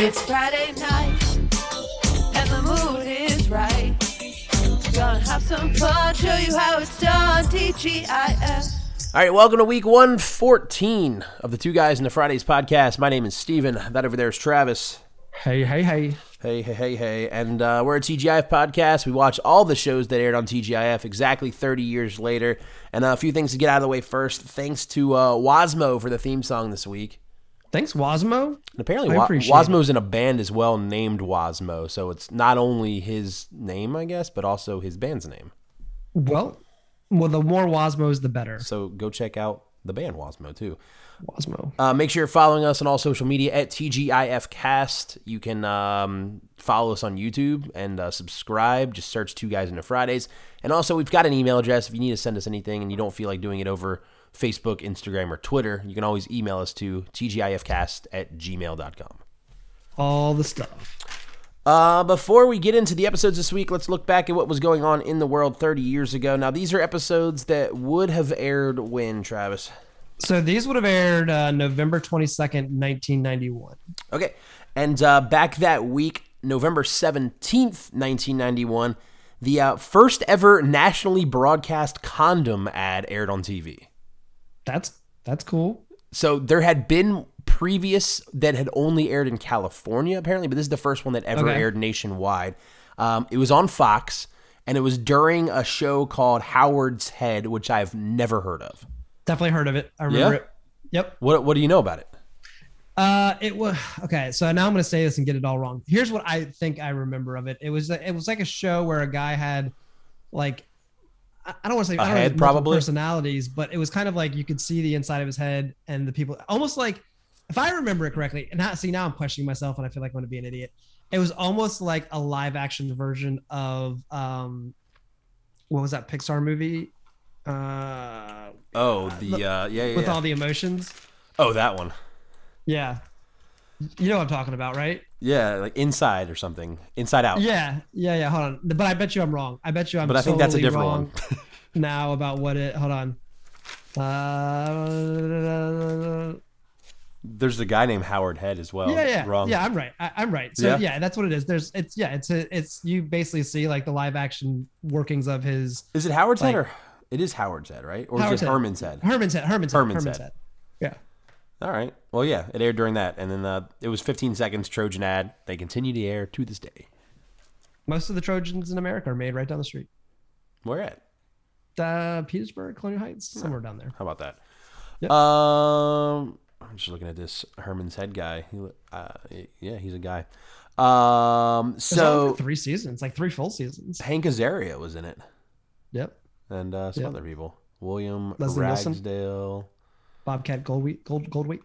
It's Friday night, and the mood is right. Gonna have some fun, show you how it's done. TGIF. All right, welcome to week 114 of the Two Guys in the Fridays podcast. My name is Steven. That over there is Travis. Hey, hey, hey. Hey, hey, hey, hey. And uh, we're a TGIF podcast. We watch all the shows that aired on TGIF exactly 30 years later. And uh, a few things to get out of the way first. Thanks to uh, Wasmo for the theme song this week. Thanks, Wasmo. And apparently, Wa- Wasmo's in a band as well named Wasmo. So it's not only his name, I guess, but also his band's name. Well, well, the more Wasmos, the better. So go check out the band Wasmo, too. Wasmo. Uh, make sure you're following us on all social media at TGIFcast. You can um, follow us on YouTube and uh, subscribe. Just search Two Guys into Fridays. And also, we've got an email address if you need to send us anything and you don't feel like doing it over Facebook, Instagram, or Twitter. You can always email us to TGIFcast at gmail.com. All the stuff. Uh, before we get into the episodes this week, let's look back at what was going on in the world 30 years ago. Now, these are episodes that would have aired when, Travis? So these would have aired uh, November 22nd, 1991. Okay. And uh, back that week, November 17th, 1991, the uh, first ever nationally broadcast condom ad aired on TV. That's that's cool. So there had been previous that had only aired in California, apparently, but this is the first one that ever Okay. aired nationwide. Um, it was on Fox, and it was during a show called Howard's Head, which I've never heard of. Definitely heard of it. I remember Yeah? it. Yep. What What do you know about it? Uh, it was okay. So now I'm gonna say this and get it all wrong. Here's what I think I remember of it. It was it was like a show where a guy had like I don't want to say A I head, probably? personalities, but it was kind of like you could see the inside of his head and the people almost like if I remember it correctly. And now see now I'm questioning myself and I feel like I'm gonna be an idiot. It was almost like a live action version of um, what was that Pixar movie? Uh, Oh, the uh, yeah, yeah. with yeah. all the emotions. oh, that one. Yeah, you know what I'm talking about, right? Yeah, like Inside or something. Inside Out. Yeah, yeah, yeah. Hold on, but I bet you I'm wrong. I bet you I'm. But I think that's a totally different wrong one. now about what it. Hold on. Uh, There's a guy named Howard Head as well. yeah, yeah, Wrong. yeah. I'm right. I, I'm right. So Yeah? yeah. that's what it is. There's, it's yeah, it's a, it's you basically see like the live action workings of his Is it Howard's Head or it is Howard's Head, right? Or Howard's is it. Herman's Head? Herman's head. Herman's head. Herman's Herman's, Head. head. All right. Well, yeah, it aired during that, and then uh, it was 15 seconds Trojan ad. They continue to air to this day. Most of the Trojans in America are made right down the street. Where at? Uh, Petersburg, Colonial Heights, somewhere down there. How about that? Yep. Um, I'm just looking at this Herman's Head guy. He, uh, yeah, he's a guy. Um, so for three seasons, like three full seasons. Hank Azaria was in it, Yep. and uh, some Yep. other people. William Leslie. Ragsdale. Bobcat Goldwheat, Gold, Goldweight.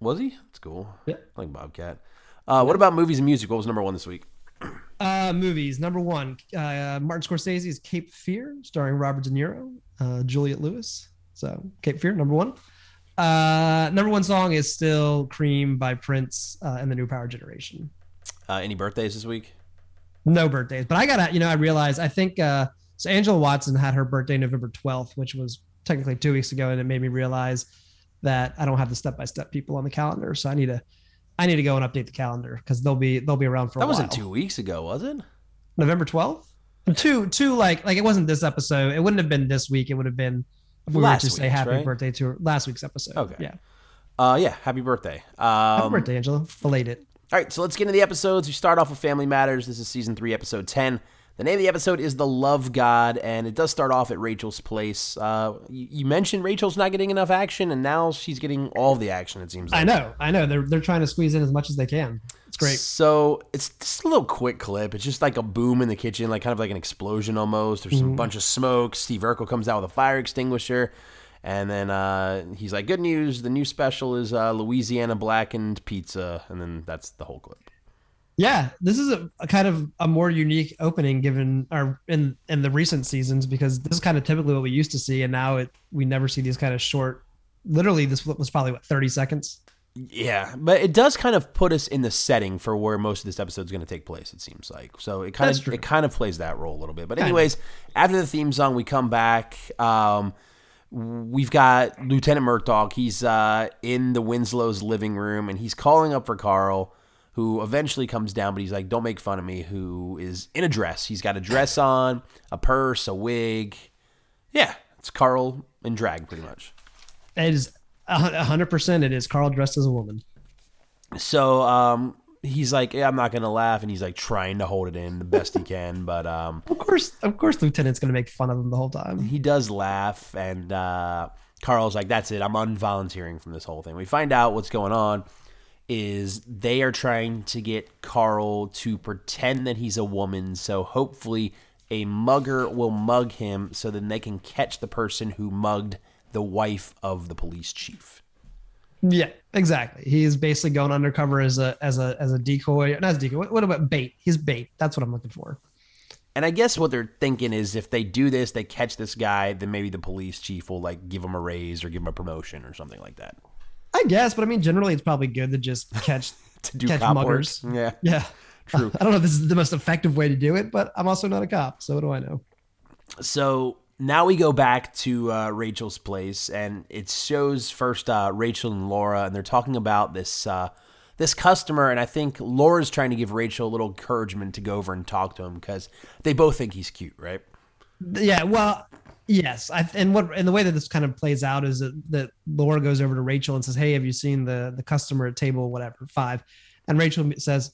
Was he? That's cool. Yeah. I like Bobcat. Uh, what about movies and music? What was number one this week? Uh, movies. Number one, uh, Martin Scorsese's Cape Fear, starring Robert De Niro, uh, Juliette Lewis. So Cape Fear, number one. Uh, number one song is still Cream by Prince uh, and the New Power Generation. Uh, any birthdays this week? No birthdays, but I gotta, you know, I realized I think uh, so. Angela Watson had her birthday November twelfth, which was technically two weeks ago, and it made me realize that I don't have the step by step people on the calendar, so I need to, I need to go and update the calendar because they'll be they'll be around for a That wasn't two weeks ago, was it? November 12th? Two, two, like, like it wasn't this episode. It wouldn't have been this week. It would have been if we Last were to say happy right? birthday to last week's episode. Okay. Yeah. Uh, yeah. Happy birthday. Um, Happy birthday, Angela. Belated. All right, so let's get into the episodes. We start off with Family Matters. This is season three, episode 10. The name of the episode is The Love God, and it does start off at Rachel's place. Uh, you, you mentioned Rachel's not getting enough action, and now she's getting all the action, it seems like. I know. I know. They're they're trying to squeeze in as much as they can. It's great. So it's just a little quick clip. It's just like a boom in the kitchen, like kind of like an explosion almost. There's Mm-hmm. a bunch of smoke. Steve Urkel comes out with a fire extinguisher. And then uh, he's like, good news. The new special is uh, Louisiana blackened pizza. And then that's the whole clip. Yeah, this is a, a kind of a more unique opening given our in in the recent seasons because this is kind of typically what we used to see, and now it we never see these kind of short. Literally, this was probably what thirty seconds. Yeah, but it does kind of put us in the setting for where most of this episode is going to take place. It seems like so. It kind That's of true. it kind of plays that role a little bit. But anyways, after the theme song, we come back. Um, we've got Lieutenant Murtaugh. He's uh, in the Winslow's living room and he's calling up for Carl. Who eventually comes down, but he's like, "Don't make fun of me." Who is in a dress? He's got a dress on, a purse, a wig. Yeah, it's Carl in drag, pretty much. It is a hundred percent. It is Carl dressed as a woman. So um, he's like, yeah, I'm not gonna laugh, and he's like trying to hold it in the best he can, but um, Of course, of course, Lieutenant's gonna make fun of him the whole time. he does laugh, and uh, Carl's like, "That's it, I'm unvolunteering from this whole thing." We find out what's going on is they are trying to get Carl to pretend that he's a woman, so hopefully a mugger will mug him, so then they can catch the person who mugged the wife of the police chief. Yeah, exactly. He's basically going undercover as a as a as a decoy. Not as a decoy. What, what about bait? He's bait. That's what I'm looking for. And I guess what they're thinking is if they do this, they catch this guy, then maybe the police chief will like give him a raise or give him a promotion or something like that. I guess, but I mean, generally, it's probably good to just catch To do catch cop muggers. work. Yeah. Yeah, True. I don't know if this is the most effective way to do it, but I'm also not a cop, so what do I know? So now we go back to uh, Rachel's place, and it shows first uh, Rachel and Laura, and they're talking about this uh, this customer, and I think Laura's trying to give Rachel a little encouragement to go over and talk to him because they both think he's cute, right? Yeah, well, yes. I and what and the way that this kind of plays out is that, that Laura goes over to Rachel and says, "Hey, have you seen the the customer at table whatever five? And Rachel says,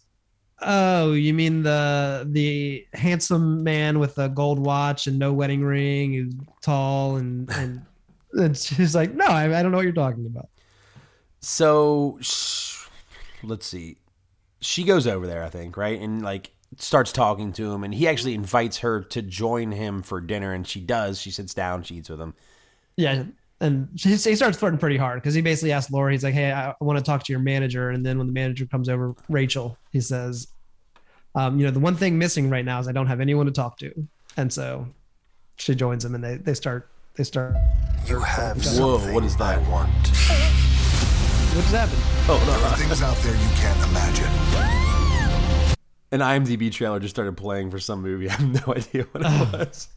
"Oh, you mean the the handsome man with a gold watch and no wedding ring, who's tall and and." And she's like, "No, I, I don't know what you're talking about." So sh- let's see. She goes over there, I think, right? And like starts talking to him and he actually invites her to join him for dinner and she does. She sits down, she eats with him. Yeah, and he, he starts flirting pretty hard because he basically asks Laura, he's like, "Hey, I, I want to talk to your manager." And then when the manager comes over, Rachel, he says, um, "You know, the one thing missing right now is I don't have anyone to talk to." And so she joins him, and they they start they start. You have Whoa, something what is that? I want. What just happened? Oh There are no. things out there you can't imagine. An IMDb trailer just started playing for some movie. I have no idea what it was.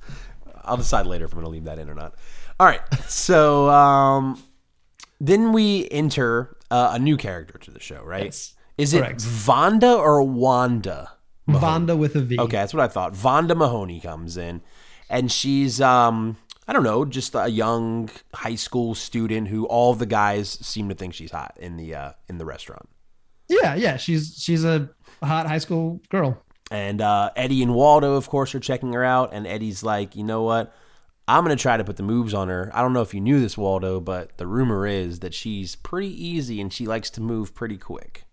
I'll decide later if I'm going to leave that in or not. All right. So um, then we enter uh, a new character to the show, right? Yes. Is it Correct. Vonda or Wanda? Vonda with a V. Okay, that's what I thought. Vonda Mahoney comes in, and she's um I don't know, just a young high school student who all the guys seem to think she's hot in the uh, in the restaurant. Yeah, yeah. She's she's a hot high school girl. And uh, Eddie and Waldo, of course, are checking her out. And Eddie's like, you know what? I'm gonna try to put the moves on her. I don't know if you knew this, Waldo, but the rumor is that she's pretty easy and she likes to move pretty quick.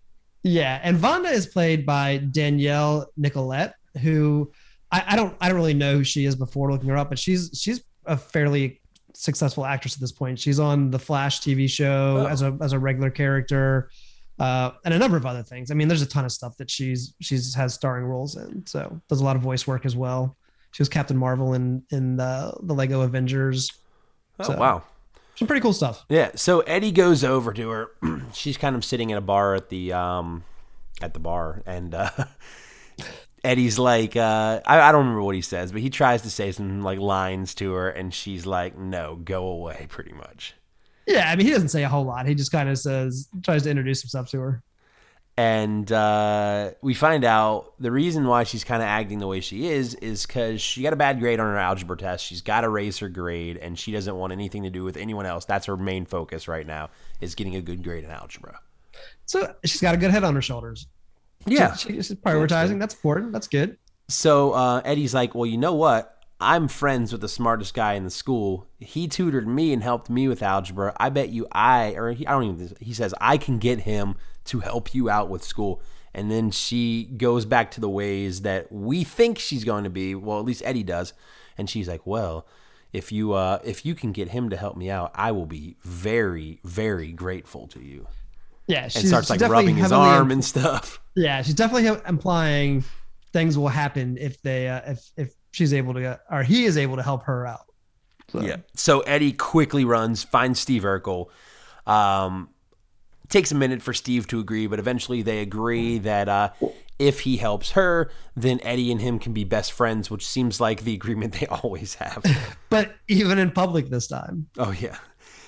Yeah, and Vonda is played by Danielle Nicolet, who I, I don't I don't really know who she is before looking her up, but she's she's a fairly successful actress at this point. She's on the Flash TV show Oh. as a as a regular character, uh, and a number of other things. I mean, there's a ton of stuff that she's she's has starring roles in. So does a lot of voice work as well. She was Captain Marvel in in the the Lego Avengers. Oh So- wow. Some pretty cool stuff. Yeah, so Eddie goes over to her. She's kind of sitting in a bar at the um at the bar and uh Eddie's like uh I, I don't remember what he says, but he tries to say some like lines to her and she's like, No, go away pretty much. Yeah, I mean, he doesn't say a whole lot. He just kind of says tries to introduce himself to her. And uh, we find out the reason why she's kind of acting the way she is is because she got a bad grade on her algebra test. She's got to raise her grade, and she doesn't want anything to do with anyone else. That's her main focus right now is getting a good grade in algebra. So she's got a good head on her shoulders. Yeah. She, she's prioritizing. That's important. That's good. So uh, Eddie's like, well, you know what? I'm friends with the smartest guy in the school. He tutored me and helped me with algebra. I bet you I, or he, I don't even, he says, I can get him to help you out with school. And then she goes back to the ways that we think she's going to be. Well, at least Eddie does. And she's like, well, if you, uh, if you can get him to help me out, I will be very, very grateful to you. Yeah, And she's, starts like rubbing his arm im- and stuff. yeah, she's definitely implying things will happen if they uh, if if she's able to get, or he is able to help her out. So, Yeah. So Eddie quickly runs, finds Steve Urkel. Um, takes a minute for Steve to agree, but eventually they agree that uh, if he helps her, then Eddie and him can be best friends, which seems like the agreement they always have. But even in public this time. oh yeah.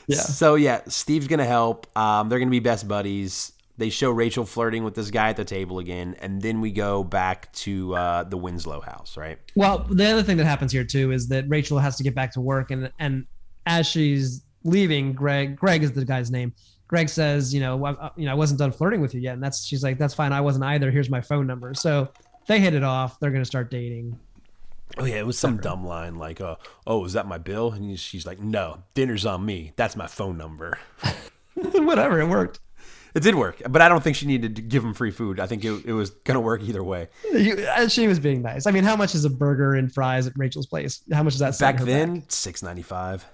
Yeah. So yeah, Steve's gonna help. Um, they're gonna be best buddies. They show Rachel flirting with this guy at the table again, and then we go back to uh, the Winslow house, right? Well, the other thing that happens here too is that Rachel has to get back to work, and and as she's leaving, Greg Greg is the guy's name. Greg says, you know, I, you know, I wasn't done flirting with you yet, and that's she's like, that's fine, I wasn't either. Here's my phone number. So they hit it off. They're gonna start dating. Oh yeah, it was some dumb line like, uh, "Oh, is that my bill?" And she's like, "No, dinner's on me. That's my phone number." Whatever, it worked. It did work, but I don't think she needed to give him free food. I think it, it was gonna work either way. You, she was being nice. I mean, how much is a burger and fries at Rachel's place? How much is that? Back then, six ninety five.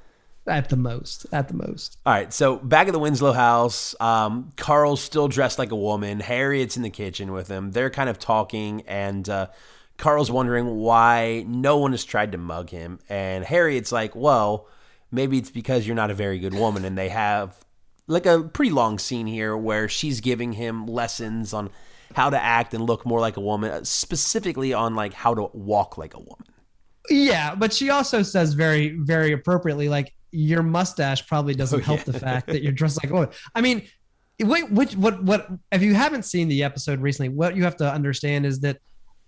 at the most, at the most. All right, so back at the Winslow house, um, Carl's still dressed like a woman. Harriet's in the kitchen with him. They're kind of talking, and uh, Carl's wondering why no one has tried to mug him. And Harriet's like, well, maybe it's because you're not a very good woman. And they have like a pretty long scene here where she's giving him lessons on how to act and look more like a woman, specifically on like how to walk like a woman. Yeah, but she also says very, very appropriately, like your mustache probably doesn't Oh, help yeah. the fact that you're dressed like a woman. I mean, wait, which, what, what? If you haven't seen the episode recently, what you have to understand is that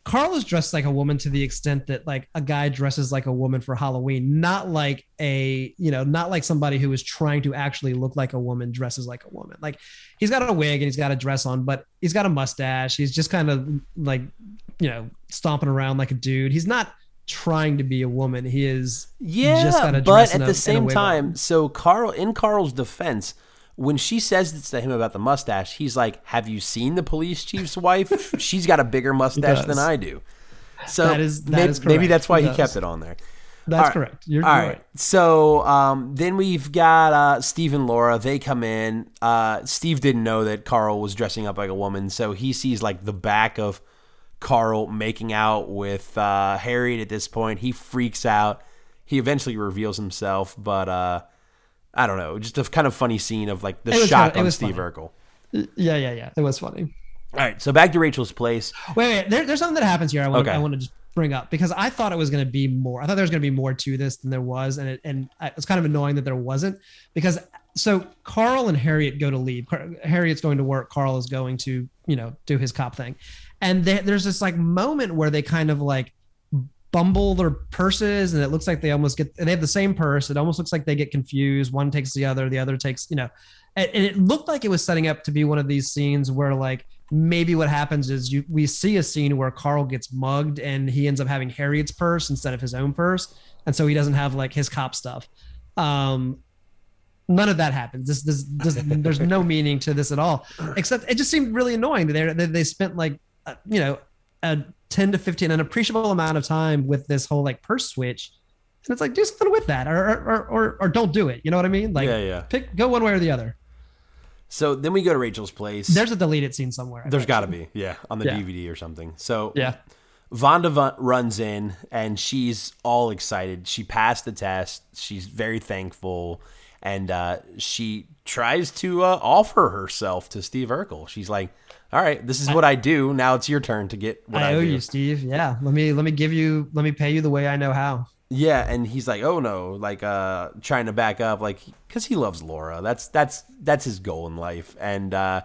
Carl is dressed like a woman to the extent that like a guy dresses like a woman for Halloween, not like a, you know, not like somebody who is trying to actually look like a woman dresses like a woman. Like he's got a wig and he's got a dress on, but he's got a mustache. He's just kind of like, you know, stomping around like a dude. He's not trying to be a woman. He is Yeah, just got a but at a- the same time, on. so Carl, in Carl's defense, when she says this to him about the mustache, he's like, "Have you seen the police chief's wife? She's got a bigger mustache than. I do." So That is- that maybe, maybe that's why He he, kept it on there. That's All correct. You're, All you're right. So um, then we've got uh, Steve and Laura. They come in. Uh, Steve didn't know that Carl was dressing up like a woman, so he sees like the back of Carl making out with uh, Harriet at this point. He freaks out. He eventually reveals himself, but uh, I don't know. Just a kind of funny scene of like the It was shot kinda- on Steve funny. Urkel. Yeah, yeah, yeah. It was funny. All right, so back to Rachel's place. Wait, wait. There, there's something that happens here. I want, Okay. I want to just bring up because I thought it was going to be more. I thought there was going to be more to this than there was, and it, and it's kind of annoying that there wasn't because so Carl and Harriet go to leave. Harriet's going to work. Carl is going to you know do his cop thing, and they, there's this like moment where they kind of like bumble their purses and it looks like they almost get they have the same purse. It almost looks like they get confused. One takes the other the other takes you know and, and it looked like it was setting up to be one of these scenes where like maybe what happens is you we see a scene where Carl gets mugged and he ends up having Harriet's purse instead of his own purse. And so he doesn't have like his cop stuff. Um none of that happens. This this, this there's no meaning to this at all. Except it just seemed really annoying that they, they spent like uh, you know a 10 to 15 an appreciable amount of time with this whole like purse switch and it's like do something with that or or or, or don't do it you know what i mean like Yeah, yeah. pick go one way or the other So then we go to Rachel's place. there's a deleted scene somewhere I There's got to be, yeah, on the Yeah. DVD or something. So yeah Vonda runs in and she's all excited. She passed the test. She's very thankful, and uh, she tries to uh, offer herself to Steve Urkel. She's like, "All right, this is what I do. Now it's your turn to get what I, I owe do." you, Steve. Yeah, let me let me give you let me pay you the way I know how. Yeah, and he's like, "Oh no!" Like, uh, trying to back up, like, because he loves Laura. That's that's that's his goal in life, and uh,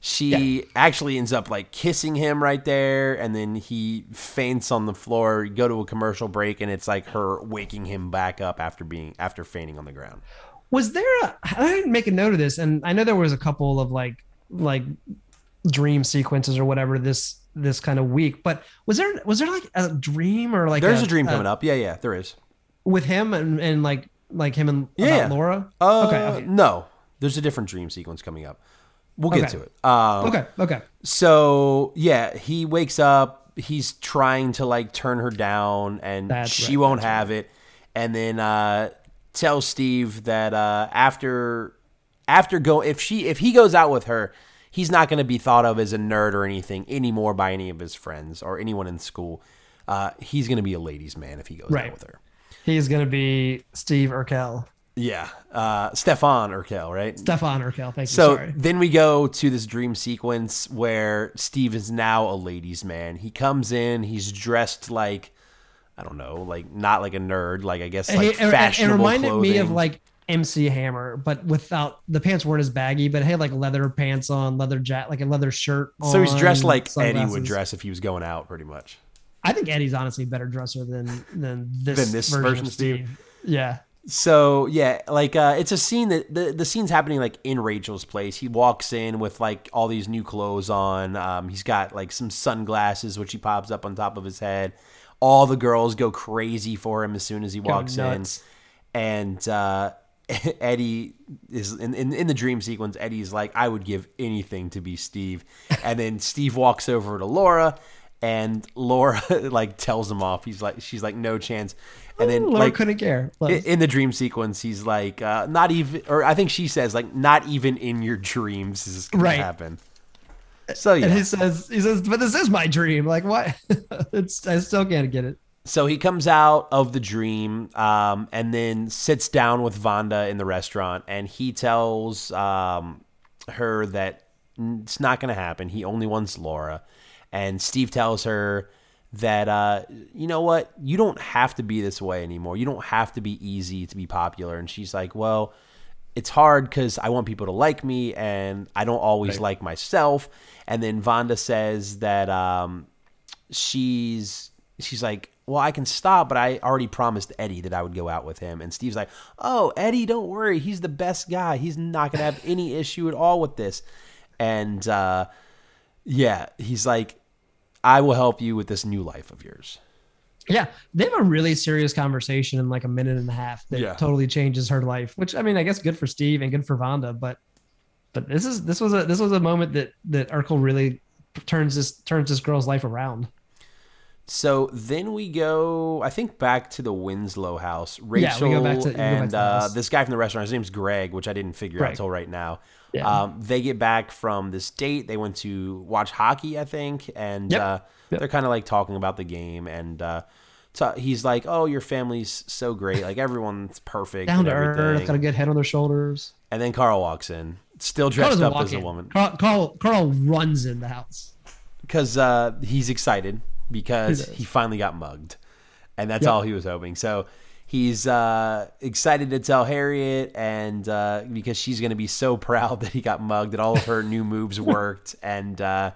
she actually ends up like kissing him right there, and then he faints on the floor. You go to a commercial break, and it's like her waking him back up after being after fainting on the ground. Was there a? I didn't make a note of this, and I know there was a couple of like like dream sequences or whatever this this kind of week, but was there was there like a dream or like There's a, dream coming uh, up. Yeah, yeah, there is. with him and, and like like him and Yeah. Laura? Uh, okay, okay. No, there's a different dream sequence coming up. We'll get Okay. to it. Um, Okay, okay. So yeah, he wakes up. He's trying to like turn her down, and That's she right, won't that's have it. And then uh, tells Steve that uh, after after go if she if he goes out with her, he's not going to be thought of as a nerd or anything anymore by any of his friends or anyone in school. Uh, he's going to be a ladies' man if he goes Right. out with her. He's gonna be Steve Urkel, Yeah, uh, Stefan Urkel, right? Stefan Urkel. Thank you. So sorry. then we go to this dream sequence where Steve is now a ladies' man. He comes in, he's dressed like I don't know, like not like a nerd, like I guess like it, it- it reminded clothing. me of like MC Hammer, but without the pants weren't as baggy, but it had like leather pants on, leather jacket, like a leather shirt. So he's dressed like Eddie would dress if he was going out, pretty much. I think Eddie's honestly a better dresser than than this, Than this version, version of of Steve? Steve. Yeah. So yeah, like uh, it's a scene that the the scene's happening like in Rachel's place. He walks in with like all these new clothes on. Um, he's got like some sunglasses, which he pops up on top of his head. All the girls go crazy for him as soon as he walks in, and uh, Eddie is in, in in the dream sequence. Eddie's like, "I would give anything to be Steve," and then Steve walks over to Laura. And Laura like tells him off. He's like, she's like, no chance. And then Laura like couldn't care. In the dream sequence he's like uh, not even or i think she says like not even in your dreams is this gonna Right. happen so yeah And he says, he says, but this is my dream. Like, what? it's I still can't get it. so he comes out of the dream um, and then sits down with Vonda in the restaurant and he tells um, her that it's not going to happen. He only wants Laura. And Steve tells her that, uh, you know what? You don't have to be this way anymore. You don't have to be easy to be popular. And she's like, well, it's hard because I want people to like me and I don't always like myself. And then Vonda says that um, she's she's like, well, I can stop, but I already promised Eddie that I would go out with him. And Steve's like, oh, Eddie, don't worry, he's the best guy. He's not gonna have any issue at all with this. And uh, yeah, he's like, I will help you with this new life of yours. Yeah, they have a really serious conversation in like a minute and a half that Yeah. totally changes her life. Which I mean, I guess good for Steve and good for Vonda, but but this is this was a this was a moment that that Urkel really turns this turns this girl's life around. So then we go, I think, back to the Winslow house. Yeah, Rachel back to- we go back and uh, this guy from the restaurant, his name's Greg, which I didn't figure out until right now. Yeah. Um, they get back from this date. They went to watch hockey, I think, and Yep. uh, Yep. they're kind of like talking about the game. And uh, so he's like, "Oh, your family's so great. Like everyone's perfect, Down and to earth, everything." got a good head on their shoulders. And then Carl walks in, still dressed up as a in. woman, Carl, Carl Carl runs in the house. because uh, he's excited because He he finally got mugged, and that's Yep. all he was hoping. So he's uh, excited to tell Harriet, and uh, because she's going to be so proud that he got mugged, that all of her new moves worked, and uh,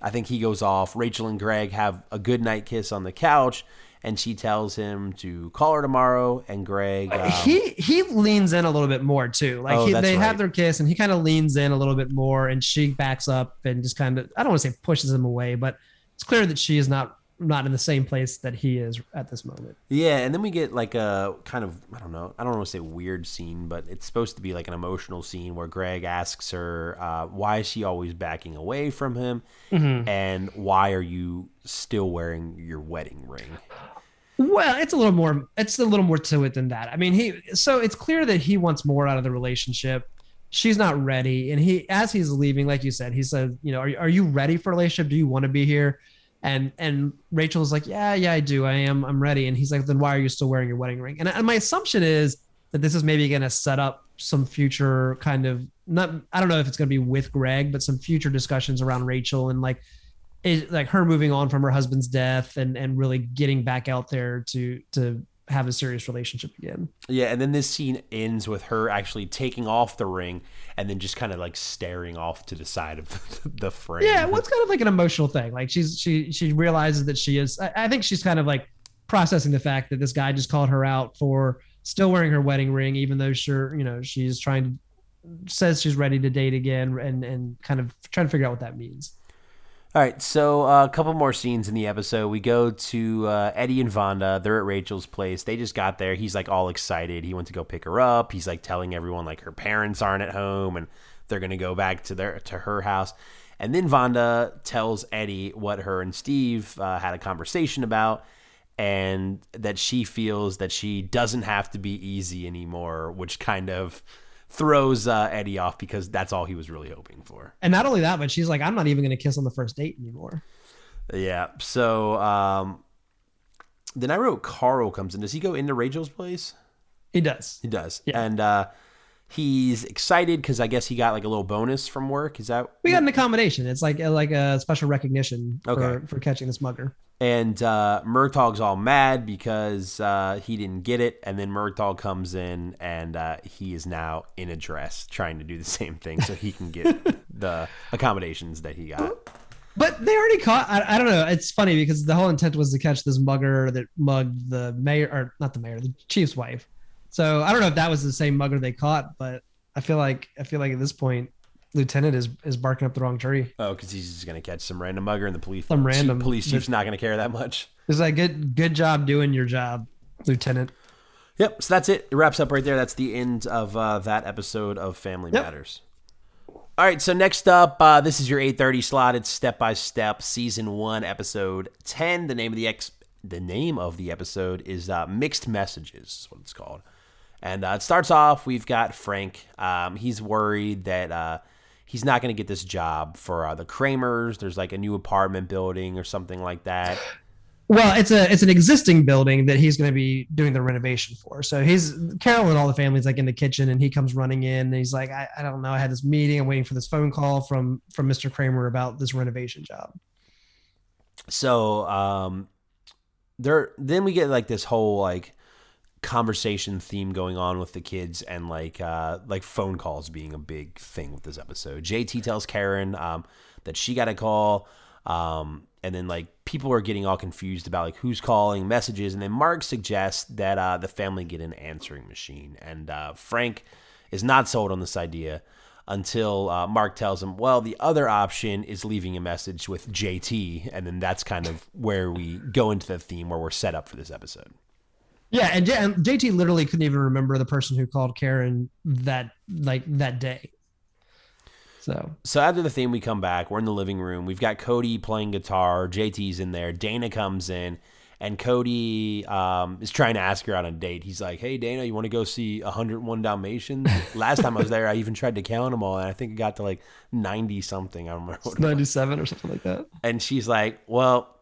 I think he goes off. Rachel and Greg have a good night kiss on the couch. And she tells him to call her tomorrow. And Greg, um, he he leans in a little bit more too. Like Oh, he, they right. have their kiss, and he kind of leans in a little bit more, and she backs up and just kind of I don't want to say pushes him away, but it's clear that she is not not in the same place that he is at this moment. Yeah, and then we get like a kind of I don't know I don't want to say weird scene, but it's supposed to be like an emotional scene where Greg asks her uh, why is she always backing away from him, and why are you still wearing your wedding ring? Well, it's a little more. It's a little more to it than that. I mean, he. So it's clear that he wants more out of the relationship. She's not ready, and he, as he's leaving, like you said, he says, "You know, are, are you ready for a relationship? Do you want to be here?" And and Rachel's like, "Yeah, yeah, I do. I am. I'm ready." And he's like, "Then why are you still wearing your wedding ring?" And, and my assumption is that this is maybe going to set up some future kind of not. I don't know if it's going to be with Greg, but some future discussions around Rachel and like like her moving on from her husband's death and and really getting back out there to to have a serious relationship again. Yeah, and then this scene ends with her actually taking off the ring and then just kind of like staring off to the side of the frame. Yeah, well, it's kind of like an emotional thing. Like she's she she realizes that she is. I, I think she's kind of like processing the fact that this guy just called her out for still wearing her wedding ring, even though sure you know she's trying to says she's ready to date again and and kind of trying to figure out what that means. All right, so uh, a couple more scenes in the episode. We go to uh, Eddie and Vonda. They're at Rachel's place. They just got there. He's like all excited. He went to go pick her up. He's like telling everyone like her parents aren't at home and they're gonna go back to their to her house. And then Vonda tells Eddie what her and Steve uh, had a conversation about, and that she feels that she doesn't have to be easy anymore, which kind of throws uh, Eddie off because that's all he was really hoping for. And not only that, but she's like, I'm not even going to kiss on the first date anymore. Yeah. So um, then I wrote Carl comes in. Does he go into Rachel's place? He does. He does. Yeah. And uh, He's excited because I guess he got like a little bonus from work. Is that We got an accommodation. It's like like a special recognition Okay. for, for catching this mugger. And uh, Murtaugh's all mad because uh, he didn't get it. And then Murtaugh comes in and uh, he is now in a dress trying to do the same thing so he can get the accommodations that he got. But they already caught. I, I don't know. It's funny because the whole intent was to catch this mugger that mugged the mayor, or not the mayor, the chief's wife. So I don't know if that was the same mugger they caught, but I feel like I feel like at this point, Lieutenant is is barking up the wrong tree. Oh, because he's just going to catch some random mugger and the police, Some random- police chief's not going to care that much. It's like good good job doing your job, Lieutenant. Yep. So that's it. It wraps up right there. That's the end of uh, that episode of Family Yep. Matters. All right. So next up, uh, this is your 8:30 slot. It's step by step, season one, episode 10. The name of the ex- the name of the episode is uh, Mixed Messages. Is what it's called. And uh, it starts off. We've got Frank. Um, he's worried that uh, he's not going to get this job for uh, the Kramers. There's like a new apartment building or something like that. Well, it's a it's an existing building that he's going to be doing the renovation for. So he's Carol and all the families like in the kitchen, and he comes running in, and he's like, I, I don't know, I had this meeting, I'm waiting for this phone call from from Mr. Kramer about this renovation job. so um there then we get like this whole like conversation theme going on with the kids and like uh like phone calls being a big thing with this episode jt tells karen um that she got a call um and then like people are getting all confused about like who's calling messages and then mark suggests that uh the family get an answering machine and uh frank is not sold on this idea until uh, Mark tells him, well, the other option is leaving a message with JT. And then that's kind of where we go into the theme where we're set up for this episode. Yeah, and, J- and JT literally couldn't even remember the person who called Karen that like that day. So So after the theme, we come back. We're in the living room. We've got Cody playing guitar. JT's in there. Dana comes in. And Cody um, is trying to ask her out on a date. He's like, "Hey, Dana, you want to go see 101 Dalmatians?" Last time I was there, I even tried to count them all, and I think it got to like 90 something. I don't remember. What ninety seven or something like that. And she's like, "Well,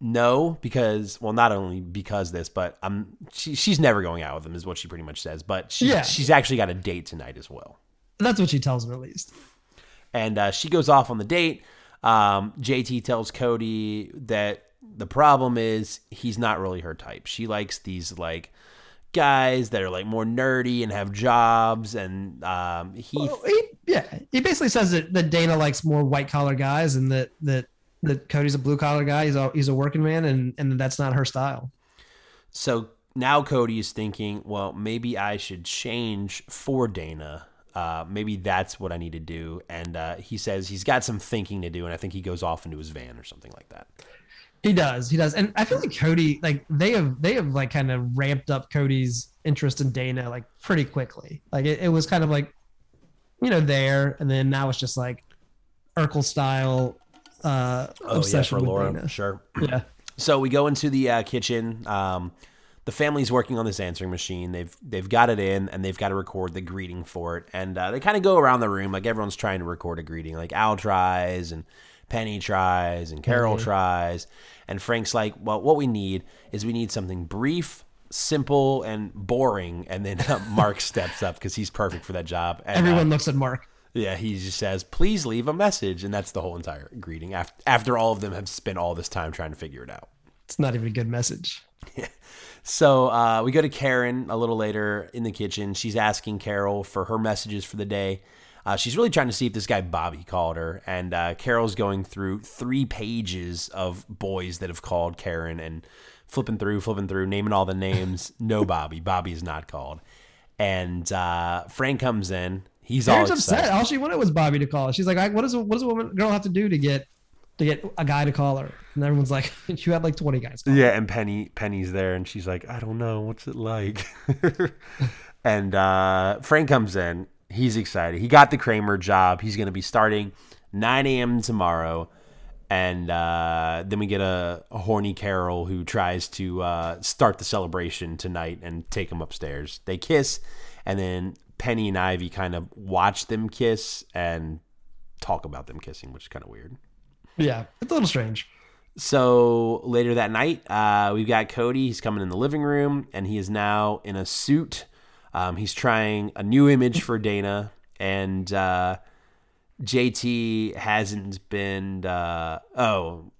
no, because well, not only because this, but I'm she, she's never going out with him, is what she pretty much says. But she, Yeah. she's actually got a date tonight as well." That's what she tells him at least. and uh, she goes off on the date. Um, JT tells Cody that the problem is he's not really her type. She likes these like guys that are like more nerdy and have jobs, and um, he Well, he, yeah, he basically says that, that Dana likes more white collar guys, and that that that Cody's a blue collar guy. He's a he's a working man, and and that's not her style. So now Cody is thinking, well, maybe I should change for Dana. Uh, maybe that's what I need to do. And uh, he says he's got some thinking to do, and I think he goes off into his van or something like that. He does, he does, and I feel like Cody, like they have they have like kind of ramped up Cody's interest in Dana like pretty quickly. Like it, it was kind of like, you know, there, and then now it's just like Urkel style uh, Oh yeah, obsession for with Laura, Dana. sure. Yeah. So we go into the uh, kitchen. Um, the family's working on this answering machine. They've they've got it in, and they've got to record the greeting for it. And uh, they kind of go around the room like everyone's trying to record a greeting. Like Al tries, and Penny tries, and Carol tries, and Frank's like, "Well, what we need is we need something brief." Simple and boring, and then uh, Mark steps up because he's perfect for that job. And, uh, Everyone looks at Mark. Yeah, he just says, "Please leave a message," and that's the whole entire greeting. After after all of them have spent all this time trying to figure it out. It's not even a good message. So uh, we go to Karen a little later in the kitchen. She's asking Carol for her messages for the day. Uh, she's really trying to see if this guy Bobby called her, and uh, Carol's going through three pages of boys that have called Karen and flipping through, flipping through, naming all the names. no Bobby. Bobby is not called. And uh, Frank comes in. He's all upset. All she wanted was Bobby to call. her. She's like, I, "What does a, what does a woman girl have to do to get to get a guy to call her?" And everyone's like, "You had like twenty guys." Call. her." Yeah, and Penny Penny's there, and she's like, "I don't know, what's it like?" and uh, Frank comes in. He's excited. He got the Kramer job. He's going to be starting 9 a.m. tomorrow. And uh, then we get a, a horny Carol who tries to uh, start the celebration tonight and take him upstairs. They kiss, and then Penny and Ivy kind of watch them kiss and talk about them kissing, which is kind of weird. Yeah, it's a little strange. So later that night, uh, we've got Cody. He's coming in the living room, and he is now in a suit. Um, he's trying a new image for Dana, and uh, JT hasn't been. Uh, oh,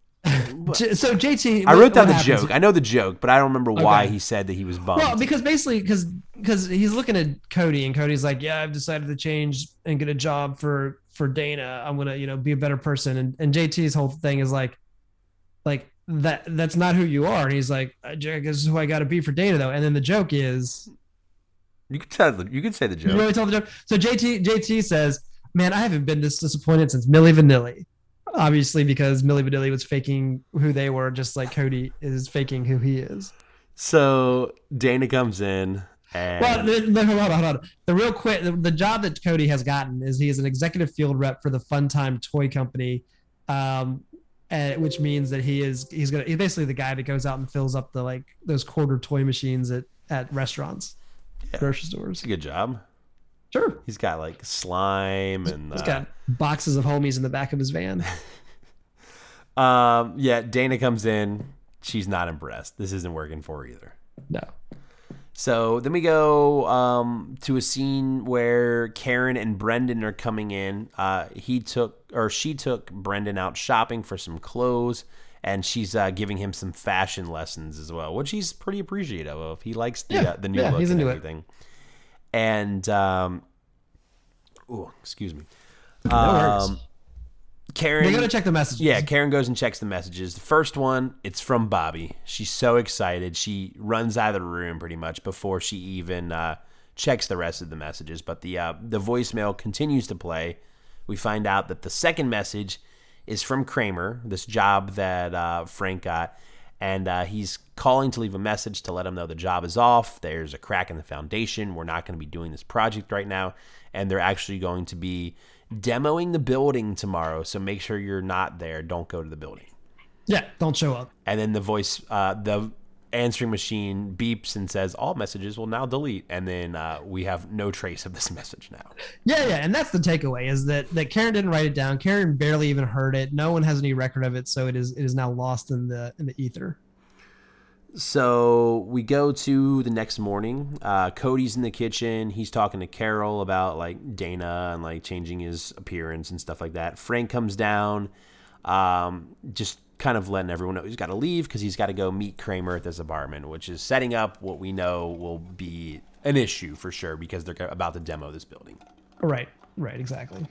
So JT, I wrote down the happens- joke. I know the joke, but I don't remember why he said that he was bummed. Well, because basically, because because he's looking at Cody, and Cody's like, "Yeah, I've decided to change and get a job for for Dana. I'm gonna, you know, be a better person." And and JT's whole thing is like, like that that's not who you are. And he's like, uh, "I guess this is who I got to be for Dana, though." And then the joke is, you could tell. the- You could say the joke. you joke. really tell the joke. So JT JT says, "Man, I haven't been this disappointed since Milli Vanilli." Obviously, because Milli Vanilli was faking who they were, just like Cody is faking who he is. So Dana comes in, and Well, the, the, hold on, hold on. The real quick, the, the job that Cody has gotten is he is an executive field rep for the Funtime Toy Company, um, and, which means that he is he's gonna he's basically the guy that goes out and fills up the like those quarter toy machines at at restaurants, Yeah. grocery stores. it's a good job. Sure, He's got like slime and he's uh, got boxes of homies in the back of his van. Um, yeah, Dana comes in. She's not impressed. This isn't working for her either. No, So then we go um, to a scene where Karen and Brendan are coming in. Uh, he took or she took Brendan out shopping for some clothes, and she's uh, giving him some fashion lessons as well, which he's pretty appreciative of. He likes the Yeah, uh, the new yeah, look he's and into it. And um, oh, excuse me. no. Um, Karen, we gotta check the messages. yeah, Karen goes and checks the messages. The first one, it's from Bobby. She's so excited. She runs out of the room pretty much before she even uh, checks the rest of the messages. But the uh, the voicemail continues to play. We find out that the second message is from Kramer, this job that uh, Frank got, and uh, he's calling to leave a message to let him know the job is off. There's a crack in the foundation. We're not going to be doing this project right now, and they're actually going to be demoing the building tomorrow. So make sure you're not there. Don't go to the building. yeah. Don't show up. And then the voice, uh, the answering machine beeps and says all messages will now delete, and then uh, we have no trace of this message now. Yeah, yeah, and that's the takeaway is that that Karen didn't write it down. Karen barely even heard it. No one has any record of it, so it is it is now lost in the in the ether. So we go to the next morning. Uh, Cody's in the kitchen. He's talking to Carol about like Dana and like changing his appearance and stuff like that. Frank comes down, um, just kind of letting everyone know he's got to leave because he's got to go meet Kramer at this apartment, which is setting up what we know will be an issue for sure because they're about to demo this building. Right, right, exactly.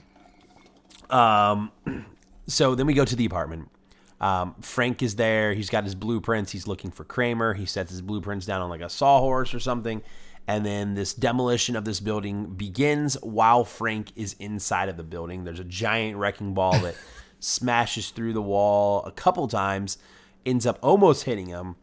Um, so then we go to the apartment. Um, Frank is there. He's got his blueprints. He's looking for Kramer. He sets his blueprints down on like a sawhorse or something. And then this demolition of this building begins while Frank is inside of the building. There's a giant wrecking ball that smashes through the wall a couple times, ends up almost hitting him.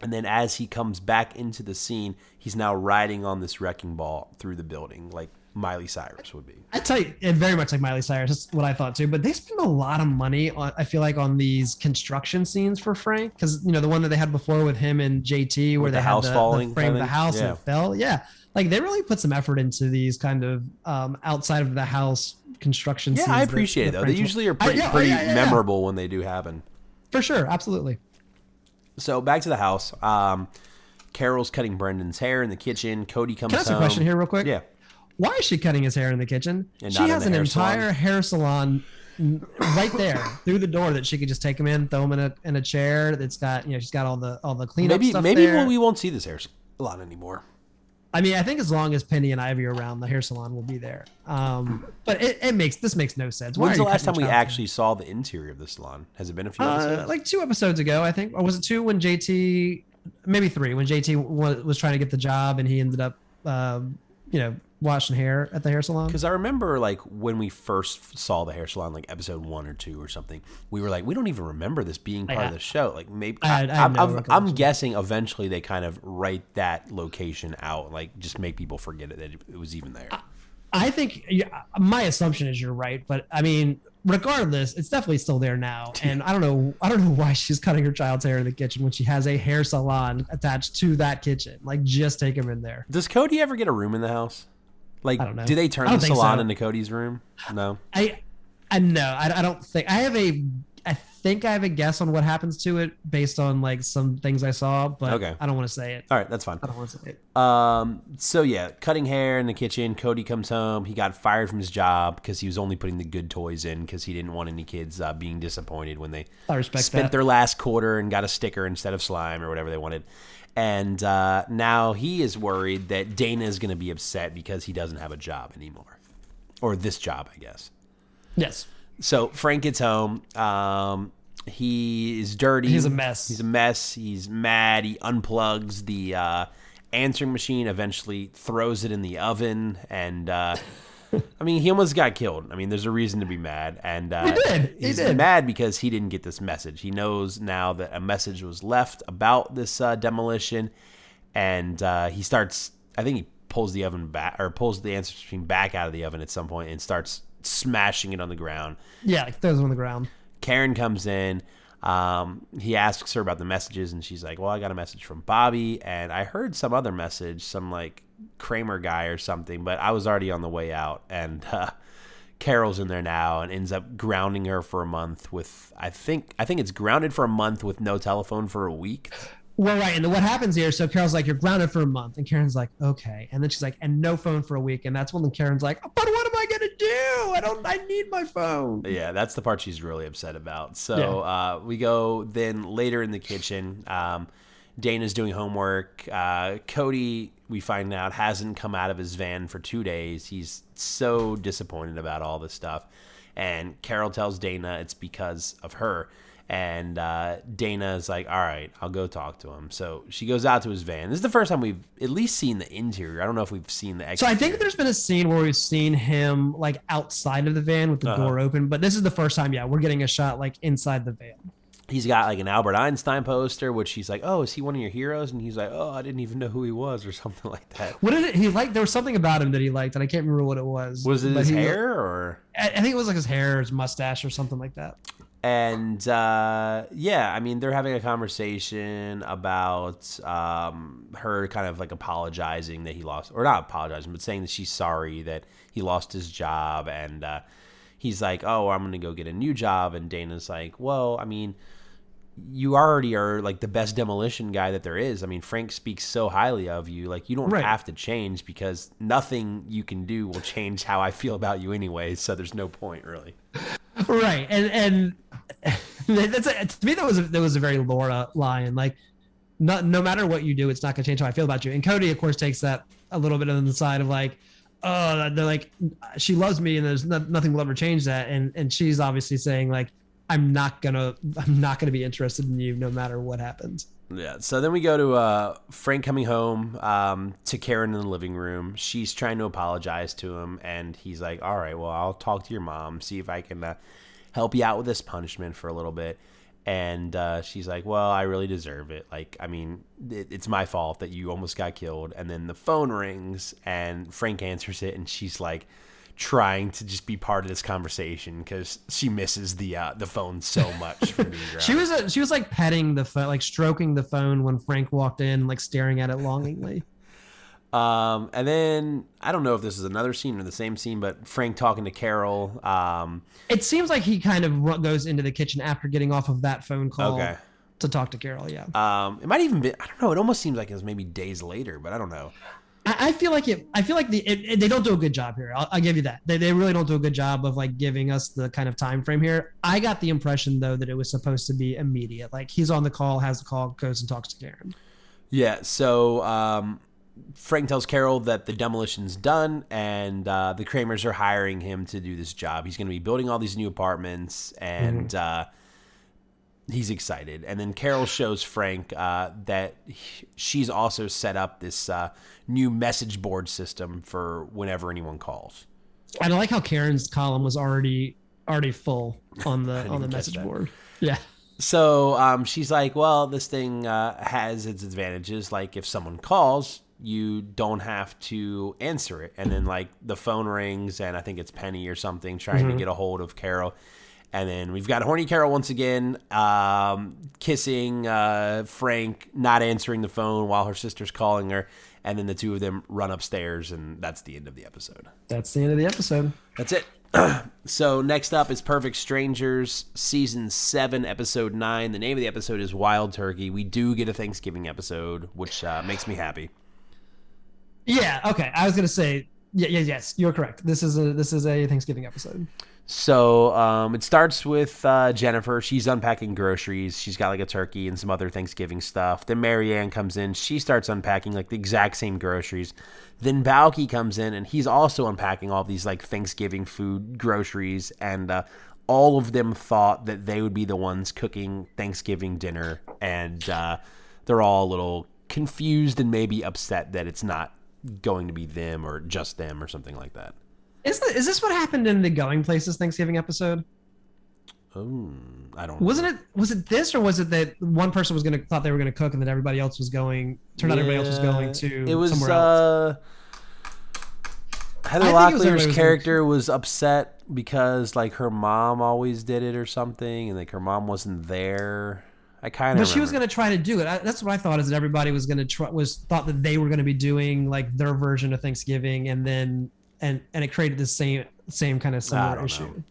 And then as he comes back into the scene, he's now riding on this wrecking ball through the building, like Miley Cyrus would be. I tell you, very much like Miley Cyrus. That's what I thought too. But they spend a lot of money on. I feel like on these construction scenes for Frank, because you know the one that they had before with him and JT, where With they the had house the, falling the frame of the house and Yeah. it fell. Yeah, like they really put some effort into these kind of um, outside of the house construction. Yeah, scenes I that- appreciate it though. They usually are I- pretty, yeah, oh, pretty yeah, yeah, yeah. memorable when they do happen. for sure. Absolutely. So back to the house. Um, Carol's cutting Brendan's hair in the kitchen. Cody comes Can I ask a question here, real quick? Yeah. Why is she cutting his hair in the kitchen? And she has an hair entire salon? hair salon right there through the door that she could just take him in, throw him in a in a chair. That's got you know she's got all the all the cleanup Maybe stuff maybe there. we won't see this hair salon anymore. I mean, I think as long as Penny and Ivy are around, the hair salon will be there. Um, but it, it makes this makes no sense. Why When's the last time we actually saw the interior of the salon? Has it been a few? Uh, episodes? like two episodes ago, I think, or was it two when JT? Maybe three when JT was, was trying to get the job and he ended up, um, you know, washing hair at the hair salon. Because I remember, like, when we first saw the hair salon, like episode one or two or something, we were like, we don't even remember this being part I of the show. Like, maybe I had- I had I'm, no I'm, I'm guessing eventually they kind of write that location out, like, just make people forget it that it, it was even there. I think yeah, my assumption is you're right, but I mean, regardless, it's definitely still there now. And I don't know, I don't know why she's cutting her child's hair in the kitchen when she has a hair salon attached to that kitchen. Like, just take him in there. Does Cody ever get a room in the house? Like, I don't know. do they turn the salon so. into Cody's room? No. I, I know, I, I don't think I have a, I think I have a guess on what happens to it based on like some things I saw, but Okay. I don't want to say it. All right, that's fine. I don't want to say it. Um, so yeah, cutting hair in the kitchen. Cody comes home. He got fired from his job because he was only putting the good toys in because he didn't want any kids uh, being disappointed when they I respect spent that. their last quarter and got a sticker instead of slime or whatever they wanted. And uh, now he is worried that Dana is going to be upset because he doesn't have a job anymore, or this job, I guess. yes. So Frank gets home. Um, he is dirty. He's a mess. He's a mess. He's mad. He unplugs the uh, answering machine. Eventually, throws it in the oven, and uh, I mean, he almost got killed. I mean, there's a reason to be mad, and uh, He did. He he's did. mad because he didn't get this message. He knows now that a message was left about this uh, demolition, and uh, he starts. I think he pulls the oven back or pulls the answer machine back out of the oven at some point and starts smashing it on the ground. Yeah, like throws it on the ground. Karen comes in. Um, he asks her about the messages, and she's like, "Well, I got a message from Bobby, and I heard some other message, some like Kramer guy or something, but I was already on the way out." And uh, Carol's in there now, and ends up grounding her for a month with I think I think it's grounded for a month with no telephone for a week. Well, right. And then what happens here? So Carol's like, "You're grounded for a month," and Karen's like, "Okay." And then she's like, "And no phone for a week." And that's when Karen's like, "But what am I gonna do? I don't. I need my phone." Yeah, that's the part she's really upset about. So uh, we go then later in the kitchen. Um, Dana's doing homework. Uh, Cody, we find out, hasn't come out of his van for two days. He's so disappointed about all this stuff. And Carol tells Dana it's because of her. And uh, Dana is like, all right, I'll go talk to him. So she goes out to his van. This is the first time we've at least seen the interior. I don't know if we've seen the So. I think there's been a scene where we've seen him like outside of the van with the Uh-huh. door open, but this is the first time. Yeah, we're getting a shot like inside the van. He's got like an Albert Einstein poster, which she's like, "Oh, is he one of your heroes?" And he's like, "Oh, I didn't even know who he was," or something like that. What did it, he like? There was something about him that he liked, and I can't remember what it was. Was it But his hair or? I, I think it was like his hair, his mustache, or something like that. And uh, yeah, I mean, they're having a conversation about um, her kind of like apologizing that he lost, or not apologizing, but saying that she's sorry that he lost his job. And uh, he's like, "Oh, I'm gonna go get a new job." And Dana's like, "Well, I mean." You already are like the best demolition guy that there is. I mean, Frank speaks so highly of you. Like, you don't Right. have to change because nothing you can do will change how I feel about you anyway. So there's no point, really. right and and that's a, to me that was a, that was a very Laura line like no, no matter what you do it's not going to change how I feel about you and Cody of course takes that a little bit on the side of like oh they're like she loves me and there's no, nothing will ever change that and and she's obviously saying like I'm not gonna I'm not gonna be interested in you no matter what happens Yeah. So then we go to uh, Frank coming home um, to Karen in the living room. She's trying to apologize to him, and he's like, "All right, well, I'll talk to your mom, see if I can uh, help you out with this punishment for a little bit." And uh, she's like, "Well, I really deserve it. Like, I mean, it, it's my fault that you almost got killed." And then the phone rings, and Frank answers it, and she's like. Trying to just be part of this conversation because she misses the uh, the phone so much she was uh she was like petting the phone like stroking the phone when Frank walked in like staring at it longingly Um, and then I don't know if this is another scene or the same scene, but Frank talking to Carol. Um, It seems like he kind of goes into the kitchen after getting off of that phone call Okay. to talk to Carol. Yeah, um, it might even be. I don't know. It almost seems like it was maybe days later, but I don't know. I, I feel like it. I feel like the it, it- they don't do a good job here. I'll, I'll give you that. They, they really don't do a good job of like giving us the kind of time frame here. I got the impression though that it was supposed to be immediate. Like he's on the call, has the call, goes and talks to Karen. Yeah. So um, Frank tells Carol that the demolition's done, and uh, the Kramers are hiring him to do this job. He's going to be building all these new apartments, and uh, he's excited. And then Carol shows Frank uh, that he- she's also set up this uh, new message board system for whenever anyone calls. And I like how Karen's column was already already full on the on the message board. Yeah. So um, she's like, well, this thing uh, has its advantages. Like, if someone calls, you don't have to answer it. And then, like, the phone rings, and I think it's Penny or something trying to get a hold of Carol. And then we've got Horny Carol once again um, kissing uh, Frank, not answering the phone while her sister's calling her. and then the two of them run upstairs, and that's the end of the episode. That's the end of the episode. That's it. so next up is Perfect Strangers, season seven, episode nine. The name of the episode is Wild Turkey. We do get a Thanksgiving episode, which uh, makes me happy. Yeah. Okay. I was gonna say. Yeah. Yeah. Yes. You're correct. This is a this is a Thanksgiving episode. So um, it starts with uh, Jennifer. She's unpacking groceries. She's got like a turkey and some other Thanksgiving stuff. Then Mary Anne comes in. She starts unpacking like the exact same groceries. Then Balki comes in and he's also unpacking all these like Thanksgiving food groceries. And uh, all of them thought that they would be the ones cooking Thanksgiving dinner. And uh, they're all a little confused and maybe upset that it's not going to be them or just them or something like that. Is this, is this what happened in the Going Places Thanksgiving episode? Oh, I don't. Know. Wasn't it? Was it this, or was it that one person was gonna thought they were gonna cook, and then everybody else was going? Turned out everybody else was going to it was somewhere else. uh Heather I think it was everybody Locklear's was character was upset because like her mom always did it or something, and like her mom wasn't there. I kind of. But she was gonna try to do it. I, that's what I thought. Is that everybody was gonna try was thought that they were gonna be doing like their version of Thanksgiving, and then and and it created the same same kind of similar don't issue. know.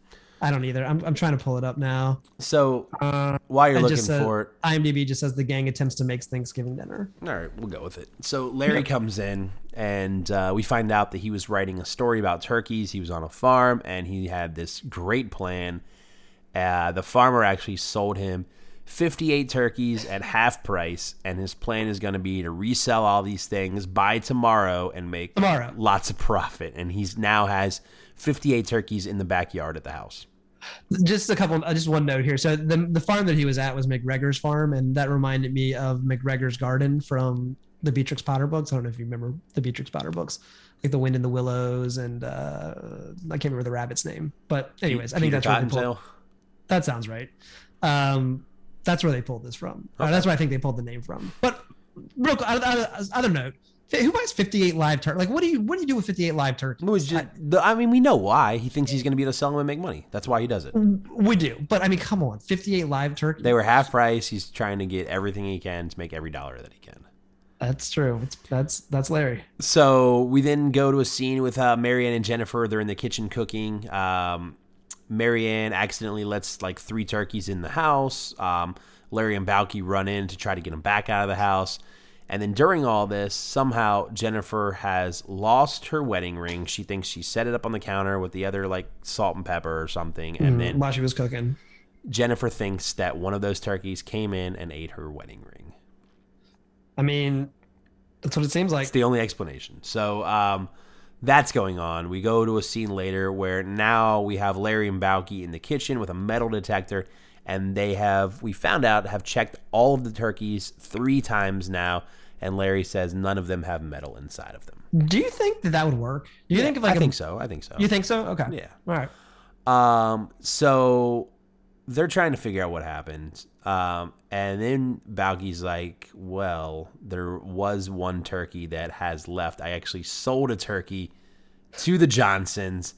I don't either. I'm, I'm trying to pull it up now. So Uh, while you're looking said- for it, IMDb just says the gang attempts to make Thanksgiving dinner. All right, we'll go with it. So Larry comes in, and uh, we find out that he was writing a story about turkeys. He was on a farm, and he had this great plan. Uh, the farmer actually sold him 58 turkeys at half price, and his plan is going to be to resell all these things by tomorrow and make Tomorrow. lots of profit. And he's now has 58 turkeys in the backyard at the house. Just a couple, uh, just one note here. So the the farm that he was at was McGregor's farm, and that reminded me of McGregor's garden from the Beatrix Potter books. I don't know if you remember the Beatrix Potter books, like the Wind in the Willows, and uh, I can't remember the rabbit's name. But anyways, I think that's where they pulled, that sounds right. Um, that's where they pulled this from. Or that's where I think they pulled the name from. But real, quick, other, note, who buys 58 live turkey? Like, what do you what do you do with 58 live turkeys? Just, the, I mean, we know why. He thinks he's going to be able to sell them and make money. That's why he does it. We do, but I mean, come on, 58 live turkeys. They were half price. He's trying to get everything he can to make every dollar that he can. That's true. It's, that's that's Larry. So we then go to a scene with uh, Mary Anne and Jennifer. They're in the kitchen cooking. Um, Mary Anne accidentally lets like three turkeys in the house. Um, Larry and Balki run in to try to get them back out of the house. And then during all this, somehow Jennifer has lost her wedding ring. She thinks she set it up on the counter with the other like salt and pepper or something. And then while she was cooking. Jennifer thinks that one of those turkeys came in and ate her wedding ring. I mean, that's what it seems like. It's the only explanation. So um, that's going on. We go to a scene later where now we have Larry and Balki in the kitchen with a metal detector, and they have we found out have checked all of the turkeys three times now, and Larry says none of them have metal inside of them. Do you think that that would work? Do you think if like I a- think so. I think so. You think so? Okay. Yeah. All right. Um, so they're trying to figure out what happened. Um, and then Balki's like, well, there was one turkey that has left. I actually sold a turkey to the Johnsons.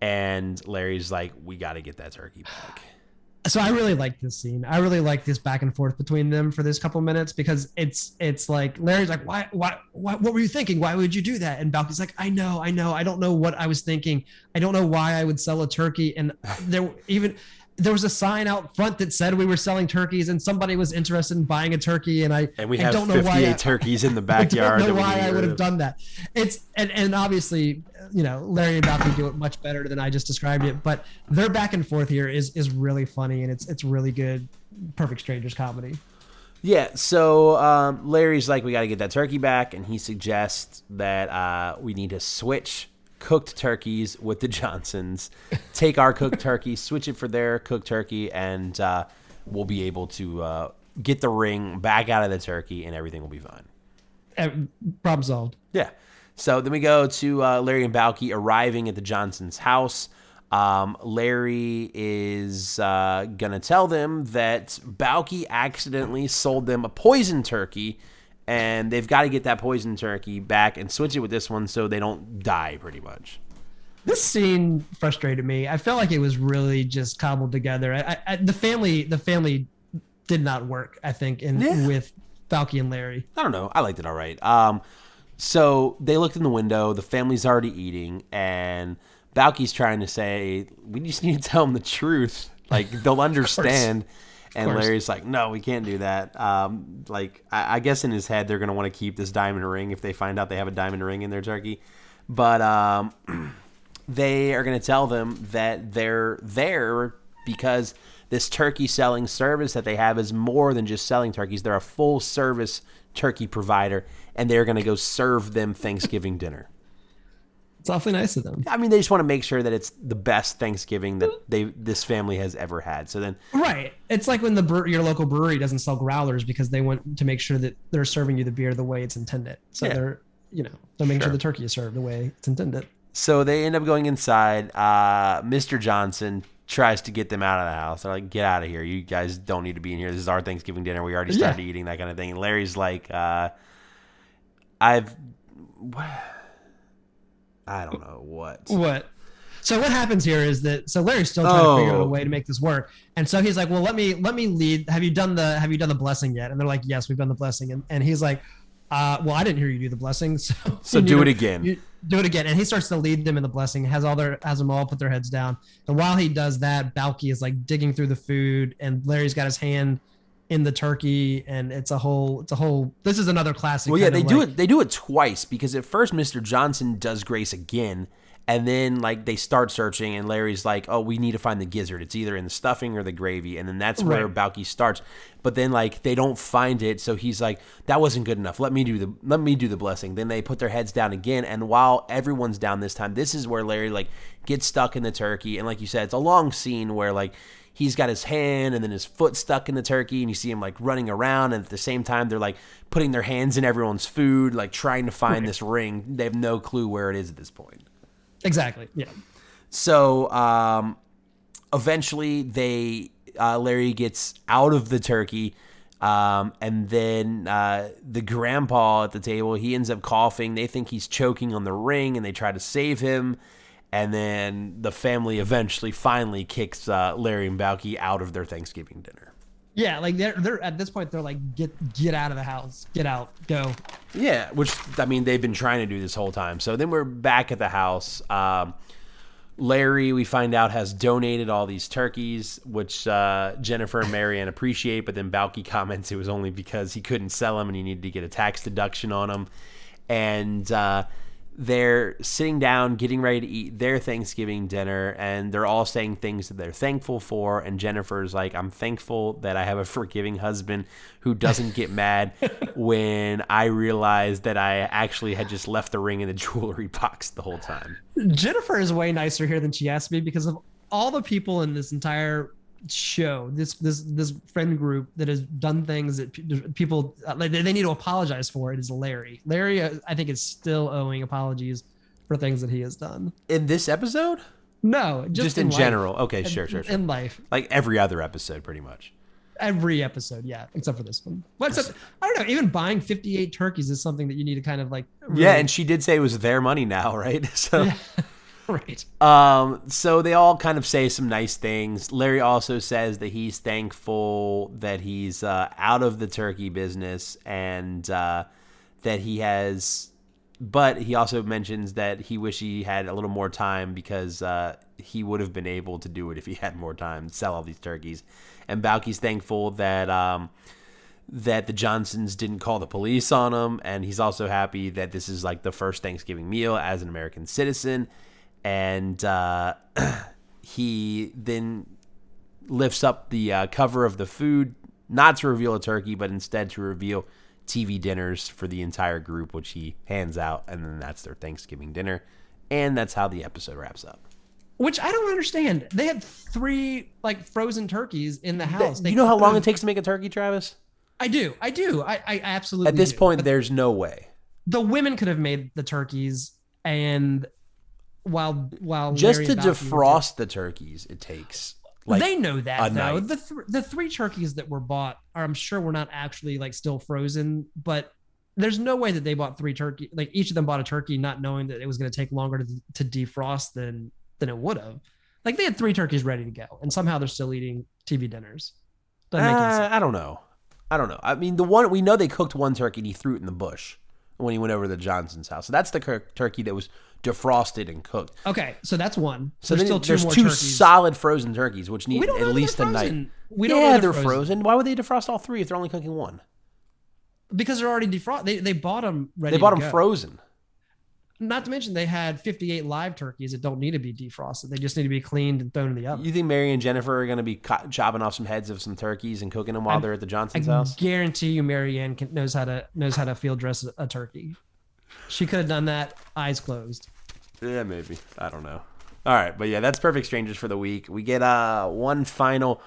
And Larry's like, we got to get that turkey back. So I really like this scene. I really like this back and forth between them for this couple minutes because it's it's like Larry's like, why, why, why what were you thinking? Why would you do that? And Balki's like, I know, I know, I don't know what I was thinking. I don't know why I would sell a turkey. And there even there was a sign out front that said we were selling turkeys, and somebody was interested in buying a turkey. And I And we I have don't know why 58 I- turkeys in the I backyard. don't know why I would have done that. It's and and obviously, you know, Larry and Balki do it much better than I just described it. But their back and forth here is is really funny and it's it's really good. Perfect Strangers comedy. Yeah, so um, Larry's like, we got to get that turkey back, and he suggests that uh, we need to switch cooked turkeys with the Johnsons, take our cooked turkey, switch it for their cooked turkey, and uh, we'll be able to uh, get the ring back out of the turkey, and everything will be fine. Uh, problem solved. Yeah. So then we go to uh, Larry and Balki arriving at the Johnsons' house. Um, Larry is uh, gonna tell them that Balki accidentally sold them a poison turkey, and they've got to get that poison turkey back and switch it with this one so they don't die. Pretty much. This scene frustrated me. I felt like it was really just cobbled together. I, I, the family the family did not work. I think in Yeah. with Balki and Larry. I don't know. I liked it all right. Um, So they looked in the window. The family's already eating, and Balki's trying to say, "We just need to tell them the truth. Like they'll understand." And. Larry's like, "No, we can't do that." Um, like I, I guess in his head, they're gonna want to keep this diamond ring if they find out they have a diamond ring in their turkey. But um, they are going to tell them that they're there because this turkey selling service that they have is more than just selling turkeys. They're a full service turkey provider, and they're going to go serve them Thanksgiving dinner. It's awfully nice of them. I mean, they just want to make sure that it's the best Thanksgiving that they this family has ever had. So then, Right. It's like when the bre- your local brewery doesn't sell growlers because they want to make sure that they're serving you the beer the way it's intended. So Yeah. they're, you know, they're making Sure. sure the turkey is served the way it's intended. so they end up going inside. Uh, Mr. Johnson tries to get them out of the house. They're like, "Get out of here! You guys don't need to be in here. This is our Thanksgiving dinner. We already started Yeah. eating that kind of thing." And Larry's like, uh, "I've." I don't know what. What? So what happens here is that so Larry's still trying to figure out Oh. a way to make this work, and so he's like, "Well, let me let me lead. Have you done the Have you done the blessing yet?" And they're like, "Yes, we've done the blessing." And and he's like, uh, "Well, I didn't hear you do the blessing, so So do it again. you- do it again." And he starts to lead them in the blessing. Has all their has them all put their heads down, and while he does that, Balki is like digging through the food, and Larry's got his hand in the turkey, and it's a whole it's a whole. This is another classic. Well, yeah, they do like- it. They do it twice because at first Mr. Johnson does Grace again, and then like they start searching, and Larry's like, "Oh, we need to find the gizzard. It's either in the stuffing or the gravy," and then that's where Right. Balki starts. But then like they don't find it, so he's like, "That wasn't good enough. Let me do the let me do the blessing." Then they put their heads down again, and while everyone's down this time, this is where Larry like gets stuck in the turkey, and like you said, it's a long scene where like he's got his hand and then his foot stuck in the turkey and you see him like running around and at the same time they're like putting their hands in everyone's food like trying to find this ring they have no clue where it is at this point exactly. Yeah. so um eventually they uh, larry gets out of the turkey um, and then uh, the grandpa at the table he ends up coughing they think he's choking on the ring and they try to save him and then the family eventually finally kicks uh, larry and balki out of their thanksgiving dinner Yeah, like they're they're at this point they're like get get out of the house, get out, go. Yeah, which I mean they've been trying to do this whole time. So then we're back at the house. Um, Larry, we find out, has donated all these turkeys, which uh, Jennifer and Mary Anne appreciate. But then Balki comments it was only because he couldn't sell them and he needed to get a tax deduction on them. And uh, they're sitting down, getting ready to eat their Thanksgiving dinner, and they're all saying things that they're thankful for. And Jennifer's like, I'm thankful that I have a forgiving husband who doesn't get mad when I realize that I actually had just left the ring in the jewelry box the whole time. Jennifer is way nicer here than she has to be because of all the people in this entire show, this this this friend group that has done things that pe- people uh, like they they need to apologize for. It is Larry. Larry, uh, I think, is still owing apologies for things that he has done. In this episode? No, just, Just, in, life. general. Okay, In- sure, sure, sure. In life, like every other episode, pretty much. every episode, yeah, except for this one. Well, except I don't know. Even buying fifty-eight turkeys is something that you need to kind of like. Yeah, and she did say it was their money now, right? So. Yeah. Right. Um, so they all kind of say some nice things. Larry also says that he's thankful that he's uh, out of the turkey business and uh, that he has, but he also mentions that he wish he had a little more time because uh, he would have been able to do it if he had more time sell all these turkeys. And Balki's thankful that um, that the Johnsons didn't call the police on him, and he's also happy that this is like the first Thanksgiving meal as an American citizen. And uh, he then lifts up the uh, cover of the food, not to reveal a turkey, but instead to reveal TV dinners for the entire group, which he hands out, and then that's their Thanksgiving dinner. And that's how the episode wraps up. Which I don't understand. They had three like frozen turkeys in the house. They you know how long it takes to make a turkey, Travis? I do. I do. I, I absolutely. At this do. point, But there's no way. the women could have made the turkeys, and while while Just to and Balki were defrost the turkeys, it takes like they know that though. night. The th- the three turkeys that were bought are, I'm sure, were not actually like still frozen, but there's no way that they bought three turkey. Like each of them bought a turkey, not knowing that it was going to take longer to, to defrost than than it would have. Like they had three turkeys ready to go, and somehow they're still eating TV dinners. Doesn't make any Uh. I don't know. I don't know. I mean, the one we know they cooked one turkey and he threw it in the bush. When he went over to Johnson's house. So that's the cur- turkey that was defrosted and cooked. Okay, so that's one. So there's still two there's more two turkeys. solid frozen turkeys, which need We don't know at least a night. We don't yeah, know they're they're frozen. frozen. Why would they defrost all three if they're only cooking one? because they're already defrosted. They they bought them ready. They bought them go. frozen. Not to mention they had 58 live turkeys that don't need to be defrosted. They just need to be cleaned and thrown in the oven. You think Mary and Jennifer are going to be co- chopping off some heads of some turkeys and cooking them while they're at the I Johnson's house? I guarantee you, Mary Anne can, knows how to knows how to field dress a, a turkey. She could have done that eyes closed. Yeah, maybe. I don't know. All right, but yeah, that's Perfect Strangers for the week. We get uh one final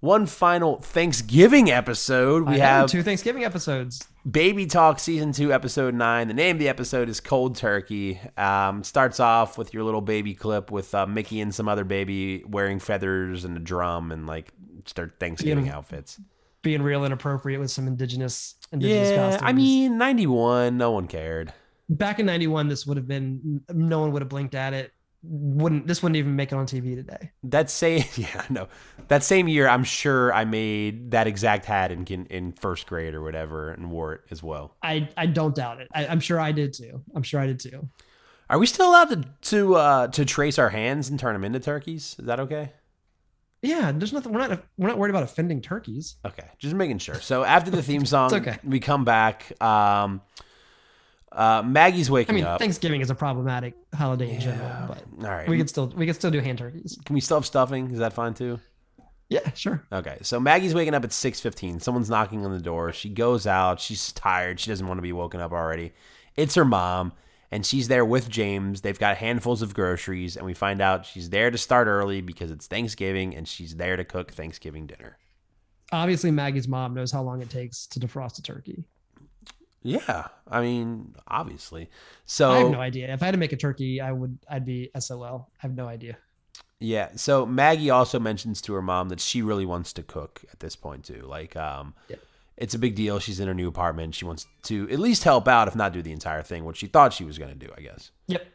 one final Thanksgiving episode. We I have two Thanksgiving episodes. Baby Talk season two, episode nine. The name of the episode is Cold Turkey. Um, starts off with your little baby clip with uh, Mickey and some other baby wearing feathers and a drum and like start Thanksgiving Yeah. outfits. being real inappropriate with some indigenous indigenous Yeah, costumes. I mean, 91, no one cared. back in 91 this would have been no one would have blinked at it. Wouldn't this wouldn't even make it on TV today. That same, yeah, no, that same year, I'm sure I made that exact hat in in, first grade or whatever and wore it as well. I I don't doubt it. I, I'm sure I did too. I'm sure I did too. Are we still allowed to to uh, to trace our hands and turn them into turkeys? Is that okay? Yeah, there's nothing. We're not we're not worried about offending turkeys. Okay, just making sure. So after the theme song, okay. we come back. Um, uh, Maggie's waking I mean, up. Thanksgiving is a problematic holiday in general, but All right, we could still we could still do hand turkeys. can we still have stuffing? Is that fine too? Yeah, sure. Okay, so Maggie's waking up at six fifteen. Someone's knocking on the door. She goes out. She's tired. She doesn't want to be woken up already. It's her mom, and she's there with James. They've got handfuls of groceries, and we find out she's there to start early because it's Thanksgiving, and she's there to cook Thanksgiving dinner. Obviously, Maggie's mom knows how long it takes to defrost a turkey. Yeah, I mean, obviously. So I have no idea. If I had to make a turkey, I would. I'd be SOL. I have no idea. Yeah. So Maggie also mentions to her mom that she really wants to cook at this point too. Like, um, Yeah. it's a big deal. She's in her new apartment. She wants to at least help out, if not do the entire thing, which she thought she was going to do, I guess. Yep.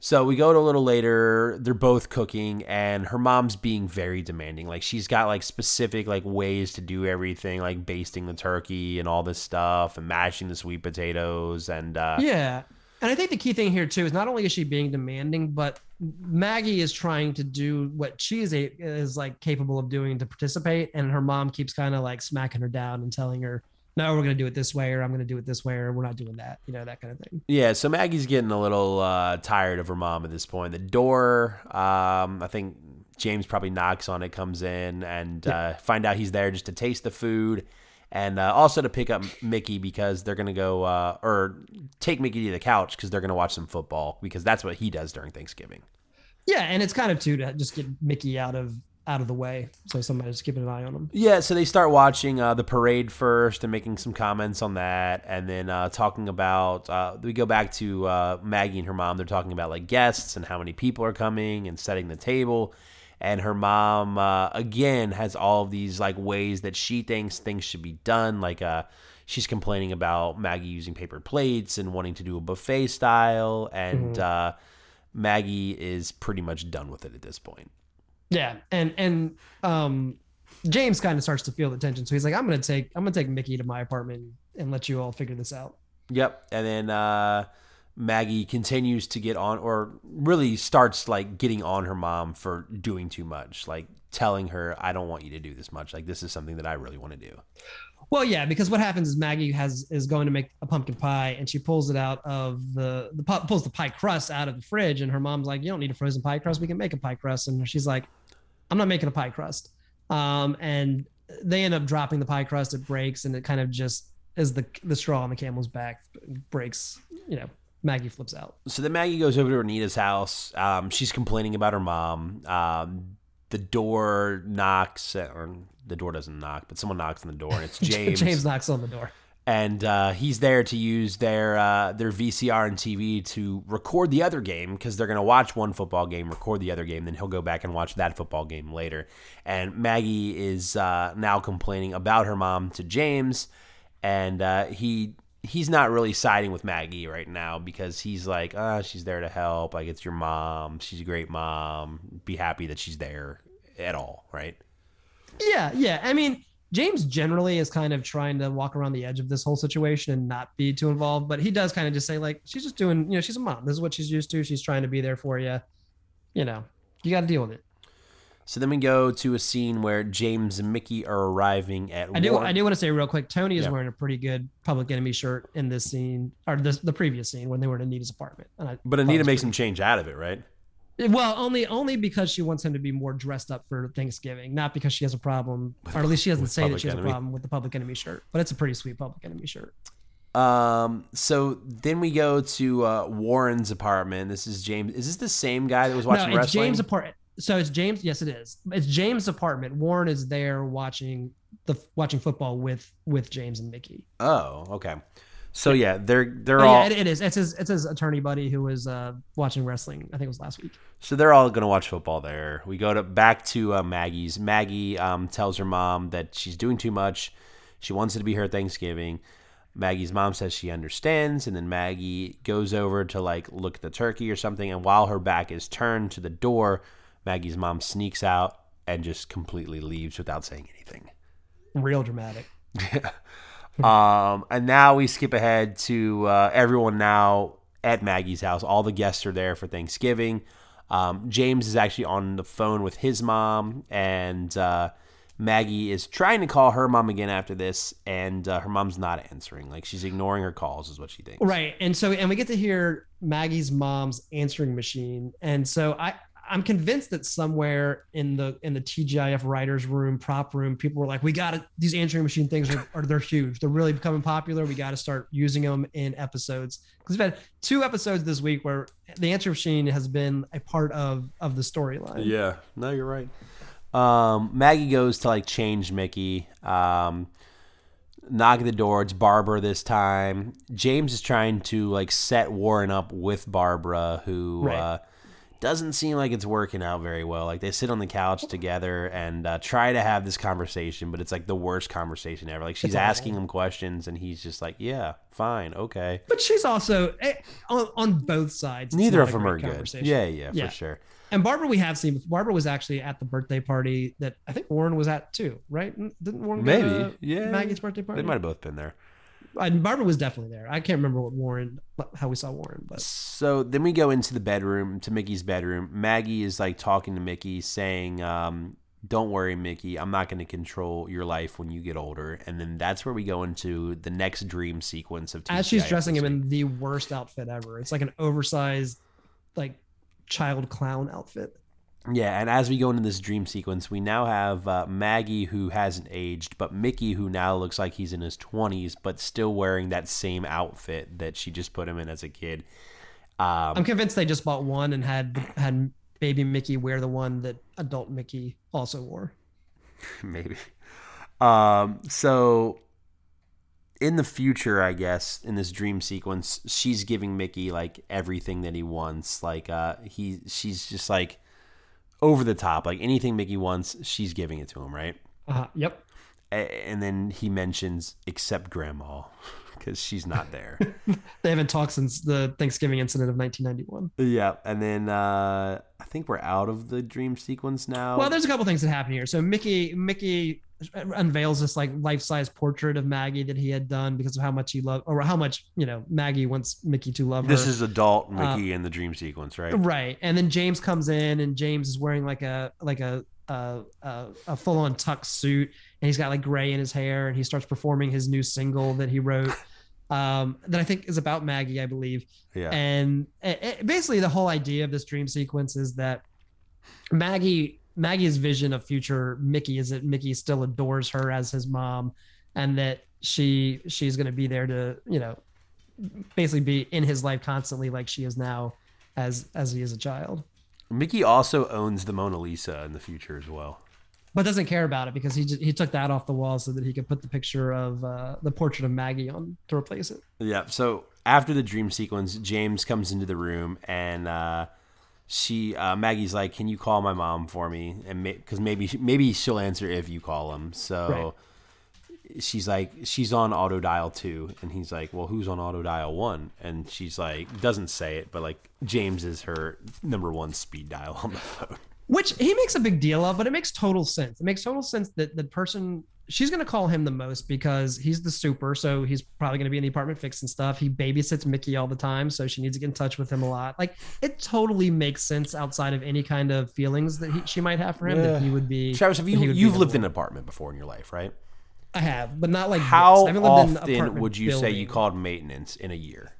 So we go to a little later. They're both cooking, and her mom's being very demanding. Like she's got like specific like ways to do everything, like basting the turkey and all this stuff, and mashing the sweet potatoes, and uh, Yeah. And I think the key thing here too is not only is she being demanding, but Maggie is trying to do what she is, a, is like capable of doing to participate, and her mom keeps kind of like smacking her down and telling her, "No, we're gonna do it this way, or I'm gonna do it this way, or we're not doing that." You know that kind of thing. Yeah, so Maggie's getting a little uh, tired of her mom at this point. The door, um, I think James probably knocks on it, comes in, and uh, find out he's there just to taste the food, and uh, also to pick up Mickey because they're gonna go uh, or take Mickey to the couch because they're gonna watch some football because that's what he does during Thanksgiving. Yeah, and it's kind of too to just get Mickey out of out of the way, so somebody's keeping an eye on them Yeah, so they start watching uh, the parade first and making some comments on that, and then uh, talking about. Uh, we go back to uh, Maggie and her mom. They're talking about like guests and how many people are coming and setting the table. And her mom uh, again has all of these like ways that she thinks things should be done. Like uh, she's complaining about Maggie using paper plates and wanting to do a buffet style, and uh, Maggie is pretty much done with it at this point. Yeah, and and um, James kind of starts to feel the tension, so he's like, "I'm gonna take I'm gonna take Mickey to my apartment and let you all figure this out." Yep. And then uh, Maggie continues to get on, or really starts like getting on her mom for doing too much, like telling her, I don't want you to do this much. Like, this is something that I really want to do. Well, yeah, because what happens is Maggie has is going to make a pumpkin pie, and she pulls it out of the the pu- pulls the pie crust out of the fridge, and her mom's like, "You don't need a frozen pie crust. We can make a pie crust." And she's like, "I'm not making a pie crust." Um, and they end up dropping the pie crust. It breaks, and it kind of just is the the straw on the camel's back breaks. You know, Maggie flips out. So then Maggie goes over to Anita's house. Um, she's complaining about her mom. Um, the door knocks, or the door doesn't knock, but someone knocks on the door, and it's James. James knocks on the door. And uh, he's there to use their uh, their VCR and TV to record the other game because they're going to watch one football game, record the other game, then he'll go back and watch that football game later. And Maggie is uh, now complaining about her mom to James, and uh, he he's not really siding with Maggie right now because he's like, ah, she's there to help. Like it's your mom. She's a great mom. Be happy that she's there at all, right? Yeah, yeah. I mean, James generally is kind of trying to walk around the edge of this whole situation and not be too involved, but he does kind of just say like she's just doing, you know, she's a mom. This is what she's used to. She's trying to be there for you. You know, you got to deal with it. So then we go to a scene where James and Mickey are arriving at. I do. Warren- I do want to say real quick. Tony is Yeah. wearing a pretty good Public Enemy shirt in this scene, or this, the previous scene when they were in Anita's apartment. And I But Anita makes him change out of it, right? Well, only only because she wants him to be more dressed up for Thanksgiving, not because she has a problem, or at least she doesn't say that she has Enemy. a problem with the Public Enemy shirt. But it's a pretty sweet Public Enemy shirt. Um. So then we go to uh, Warren's apartment. This is James. Is this the same guy that was watching no, it's wrestling? James' apartment. So it's James. Yes, it is. It's James' apartment. Warren is there watching the watching football with with James and Mickey. oh, okay. So yeah, they're they're Oh, all yeah, it, it is. It's his it's his attorney buddy who was uh, watching wrestling. I think it was last week. so they're all gonna watch football there. We go to back to uh, Maggie's. Maggie um, tells her mom that she's doing too much. She wants it to be her Thanksgiving. Maggie's mom says she understands, and then Maggie goes over to like look at the turkey or something. And while her back is turned to the door, Maggie's mom sneaks out and just completely leaves without saying anything. Real dramatic. Um, and now we skip ahead to uh, everyone now at Maggie's house. All the guests are there for Thanksgiving. Um, James is actually on the phone with his mom, and uh, Maggie is trying to call her mom again after this, and uh, her mom's not answering. Like she's ignoring her calls, is what she thinks. Right. And so and we get to hear Maggie's mom's answering machine. And so I I'm convinced that somewhere in the in the TGIF writers room, prop room, people were like, we got to these answering machine things are, are they're huge. They're really becoming popular. We got to start using them in episodes. Because we've had two episodes this week where the answer machine has been a part of of the storyline. Yeah, no, you're right. Um, Maggie goes to like change Mickey. Um, knock at the door. It's Barbara this time. James is trying to like set Warren up with Barbara, who Right. uh, doesn't seem like it's working out very well. Like they sit on the couch together and uh, try to have this conversation, but it's like the worst conversation ever. Like she's asking him questions, and he's just like, "Yeah, fine, okay." But she's also eh, on, on both sides. Neither of them are good. Yeah, yeah, Yeah. for sure. And Barbara, we have seen. Barbara was actually at the birthday party that I think Warren was at too, right? Didn't Warren go Maybe, to yeah. Maggie's birthday party? They might have both been there. And Barbara was definitely there. I can't remember what Warren, how we saw Warren, but So then we go into the bedroom, to Mickey's bedroom. Maggie is like talking to Mickey, saying, um, Don't worry, Mickey. I'm not going to control your life when you get older. And then that's where we go into the next dream sequence of as she's dressing him in the worst outfit ever, it's like an oversized, like child clown outfit. Yeah, and as we go into this dream sequence, we now have uh, Maggie who hasn't aged, but Mickey who now looks like he's in his 20s, but still wearing that same outfit that she just put him in as a kid. Um, I'm convinced they just bought one and had had baby Mickey wear the one that adult Mickey also wore. maybe. Um, so in the future, I guess, in this dream sequence, she's giving Mickey like everything that he wants. Like uh he she's just like over the top. Like anything Mickey wants, she's giving it to him, right? Uh, yep. A- and then he mentions except grandma because she's not there. They haven't talked since the Thanksgiving incident of 1991. yeah, and then uh I think we're out of the dream sequence now. Well, there's a couple things that happen here. So Mickey Mickey unveils this like life-size portrait of Maggie that he had done because of how much he loved or how much, you know, Maggie wants Mickey to love her. this is adult Uh, Mickey in the dream sequence, right? right. And then James comes in and James is wearing like a like a a, a, a full-on tux suit and he's got like gray in his hair and he starts performing his new single that he wrote um that I think is about Maggie, I believe. Yeah. And it, it- basically, the whole idea of this dream sequence is that Maggie Maggie's vision of future Mickey is that Mickey still adores her as his mom, and that she she's going to be there to you know basically be in his life constantly, like she is now as as he is a child. Mickey also owns the Mona Lisa in the future as well. But doesn't care about it because he just, he took that off the wall so that he could put the picture of uh, the portrait of Maggie on to replace it. Yeah. So after the dream sequence, James comes into the room and uh, she uh, Maggie's like, "Can you call my mom for me?" And because maybe maybe she'll answer if you call him. So she's like, she's on auto dial two, and he's like, "Well, who's on auto dial one?" And she's like, doesn't say it, but like James is her number one speed dial on the phone. Which he makes a big deal of, but it makes total sense. It makes total sense that the person she's going to call him the most because he's the super, so he's probably going to be in the apartment fixing stuff. He babysits Mickey all the time, so she needs to get in touch with him a lot. Like it totally makes sense outside of any kind of feelings that he, she might have for him that he would be. Travis, have you he would be you've lived in an apartment before in your life, right? I have, but not like How haven't lived in an often would you say you called maintenance in a year?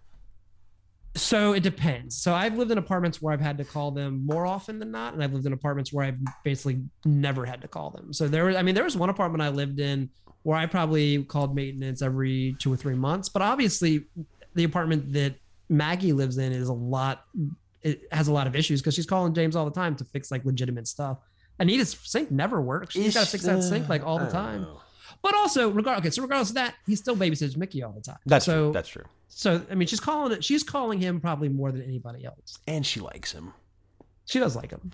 So it depends. So I've lived in apartments where I've had to call them more often than not, and I've lived in apartments where I've basically never had to call them. So there was, I mean, there was one apartment I lived in where I probably called maintenance every two or three months. But obviously, the apartment that Maggie lives in is a lot. It has a lot of issues because she's calling James all the time to fix like legitimate stuff. Anita's sink never works. She's got to fix that sink like all the time. know. But also, regard okay, so regardless of that, he still babysits Mickey all the time. That's so true. That's true. So I mean, she's calling it. She's calling him probably more than anybody else. And she likes him. She does like him,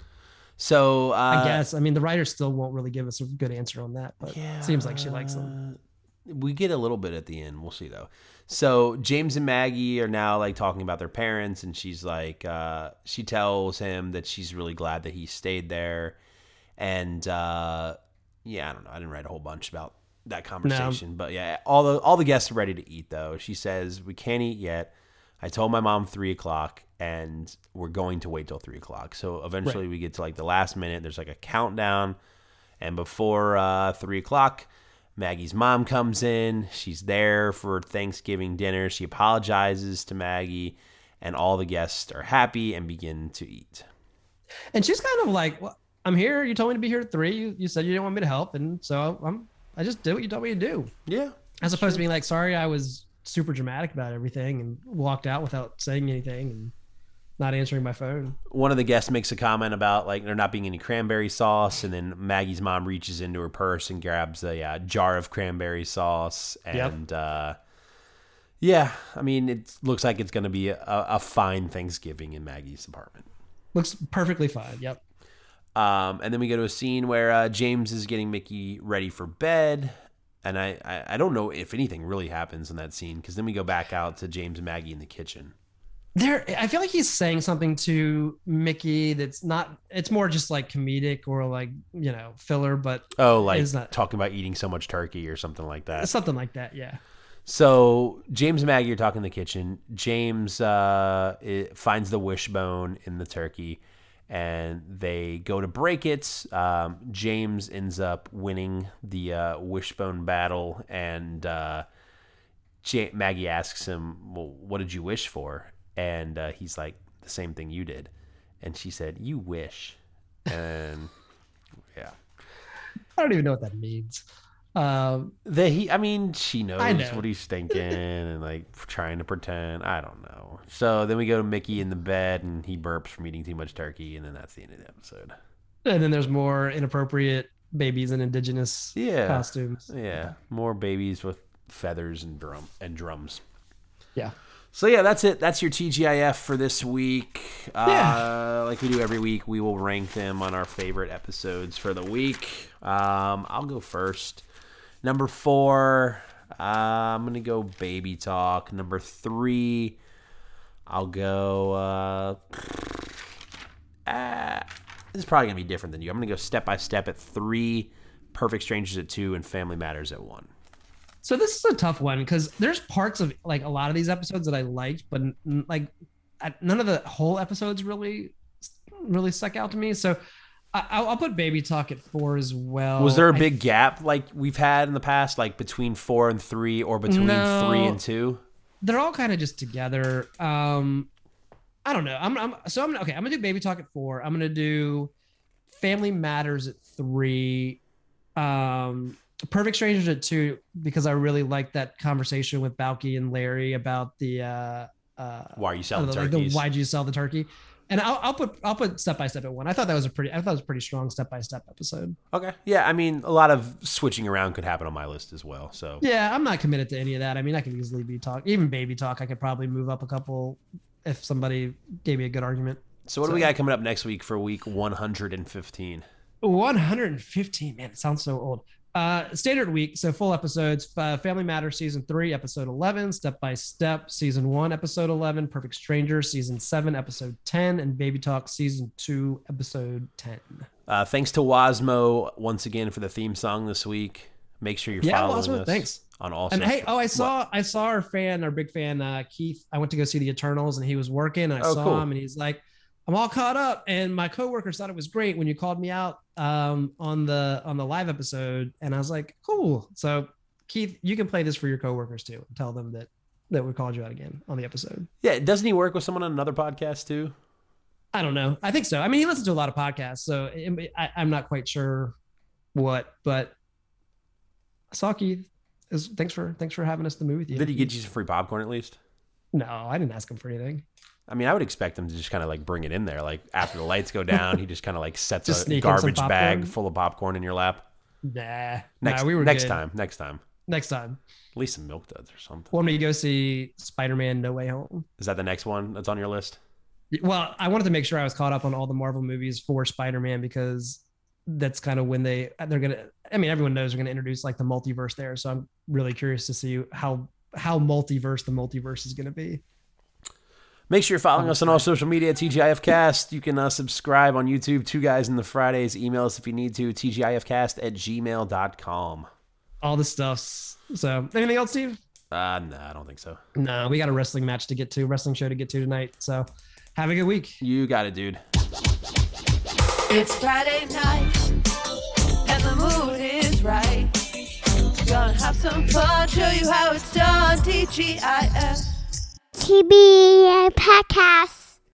So uh, I guess. I mean, the writer still won't really give us a good answer on that, but Yeah, it seems like she likes him. We get a little bit at the end. We'll see though. So James and Maggie are now like talking about their parents, and she's like, uh, she tells him that she's really glad that he stayed there, and uh, yeah, I don't know. I didn't write a whole bunch about that conversation, but yeah, all the all the guests are ready to eat though. She says we can't eat yet. I told my mom three o'clock, and we're going to wait till three o'clock. So eventually, we get to like the last minute. There's like a countdown, and before uh, three o'clock, Maggie's mom comes in. She's there for Thanksgiving dinner. She apologizes to Maggie, and all the guests are happy and begin to eat. And she's kind of like, well, "I'm here. You told me to be here at three. You, you said you didn't want me to help, and so I'm. I just did what you told me to do." Yeah. As opposed to being like, "Sorry, I was super dramatic about everything and walked out without saying anything and not answering my phone." One of the guests makes a comment about like there not being any cranberry sauce, and then Maggie's mom reaches into her purse and grabs a uh, jar of cranberry sauce, Yep. and uh, yeah, I mean it looks like it's going to be a, a fine Thanksgiving in Maggie's apartment. Looks perfectly fine. Yep. Um, and then we go to a scene where uh, James is getting Mickey ready for bed. And I, I, I don't know if anything really happens in that scene because then we go back out to James and Maggie in the kitchen. there i feel like he's saying something to mickey that's not it's more just like comedic or like you know filler but Oh, like that- talking about eating so much turkey or something like that. something like that yeah So James and Maggie are talking in the kitchen. James uh, finds the wishbone in the turkey, and they go to break it. Um, James ends up winning the uh, wishbone battle, and uh, Ja- Maggie asks him, "Well, what did you wish for?" And uh, he's like, "The same thing you did." And she said, "You wish." And yeah. i don't even know what that means um That he, I mean, she knows know. what he's thinking and like trying to pretend. I don't know. So then we go to Mickey in the bed and he burps from eating too much turkey, and then that's the end of the episode. and then there's more inappropriate babies in indigenous Yeah, costumes yeah, more babies with feathers and drum and drums. yeah So yeah, that's it. That's your TGIF for this week. Uh, Yeah. like we do every week, we will rank them on our favorite episodes for the week. Um, I'll go first. Number four, uh, I'm gonna go Baby Talk. Number three, I'll go. Uh, uh, this is probably gonna be different than you. I'm gonna go step by step at three, Perfect Strangers at two, and Family Matters at one. so this is a tough one because there's parts of like a lot of these episodes that i liked but like none of the whole episodes really really stuck out to me so I, I'll, I'll put baby talk at four as well Was there a big gap like we've had in the past, like between four and three, or between No. three and two? they're all kind of just together. Um, I don't know. I'm, I'm so I'm okay. I'm gonna do baby talk at four. I'm gonna do family matters at three. Um, perfect strangers at two because I really like that conversation with Balki and Larry about the uh, uh, Why are you selling don't know, like the turkeys? why'd you sell the turkey? And I'll, I'll put I'll put step by step at one. I thought that was a pretty I thought it was a pretty strong step by step episode. okay, yeah. I mean, a lot of switching around could happen on my list as well. So Yeah, I'm not committed to any of that. I mean, I could easily be talk, even baby talk. I could probably move up a couple if somebody gave me a good argument. So what do we got coming up next week for week 115? 115, man, it sounds so old. Uh, standard week, so full episodes. Uh, Family Matters season three, episode eleven. Step by Step season one, episode eleven. Perfect Stranger season seven, episode ten, and Baby Talk season two, episode ten. Uh, thanks to Wasmo once again for the theme song this week. Make sure you're Yeah, following Wasmo, us thanks. on all. And hey, oh, I What? saw I saw our fan, our big fan, uh, Keith. I went to go see the Eternals, and he was working. And I Oh, saw cool. him, and he's like, "I'm all caught up." And my coworkers thought it was great when you called me out um, on the on the live episode, and I was like, "Cool." So, Keith, you can play this for your coworkers too. and Tell them that that we called you out again on the episode. Yeah, doesn't he work with someone on another podcast too? I don't know. I think so. I mean, he listens to a lot of podcasts, so it- I, I'm not quite sure what, but I saw Keith. Is thanks for thanks for having us the movie with you. Did he get you some free popcorn at least? No, I didn't ask him for anything. I mean, I would expect him to just kind of like bring it in there. Like after the lights go down, he just kind of like sets Just a sneak in some garbage bag full of popcorn in your lap. Nah, Next, nah, we were next good. time, next time. Next time, At least some milk duds or something. when we go see Spider-Man: No Way Home. Is that the next one that's on your list? Well, I wanted to make sure I was caught up on all the Marvel movies for Spider-Man because that's kind of when they they're gonna. I mean, everyone knows they're gonna introduce like the multiverse there, so I'm really curious to see how how multiverse the multiverse is gonna be. Make sure you're following us on all social media TGIFcast. You can uh, subscribe on YouTube, Two Guys in the Fridays. Email us if you need to, TGIFcast at gmail.com. All the stuffs. So, anything else, Steve? Uh, no, I don't think so. No, we got a wrestling match to get to, wrestling show to get to tonight. So, have a good week. You got it, dude. It's Friday night, and the mood is right. Gonna have some fun, show you how it's done. TGIF. TBA podcast.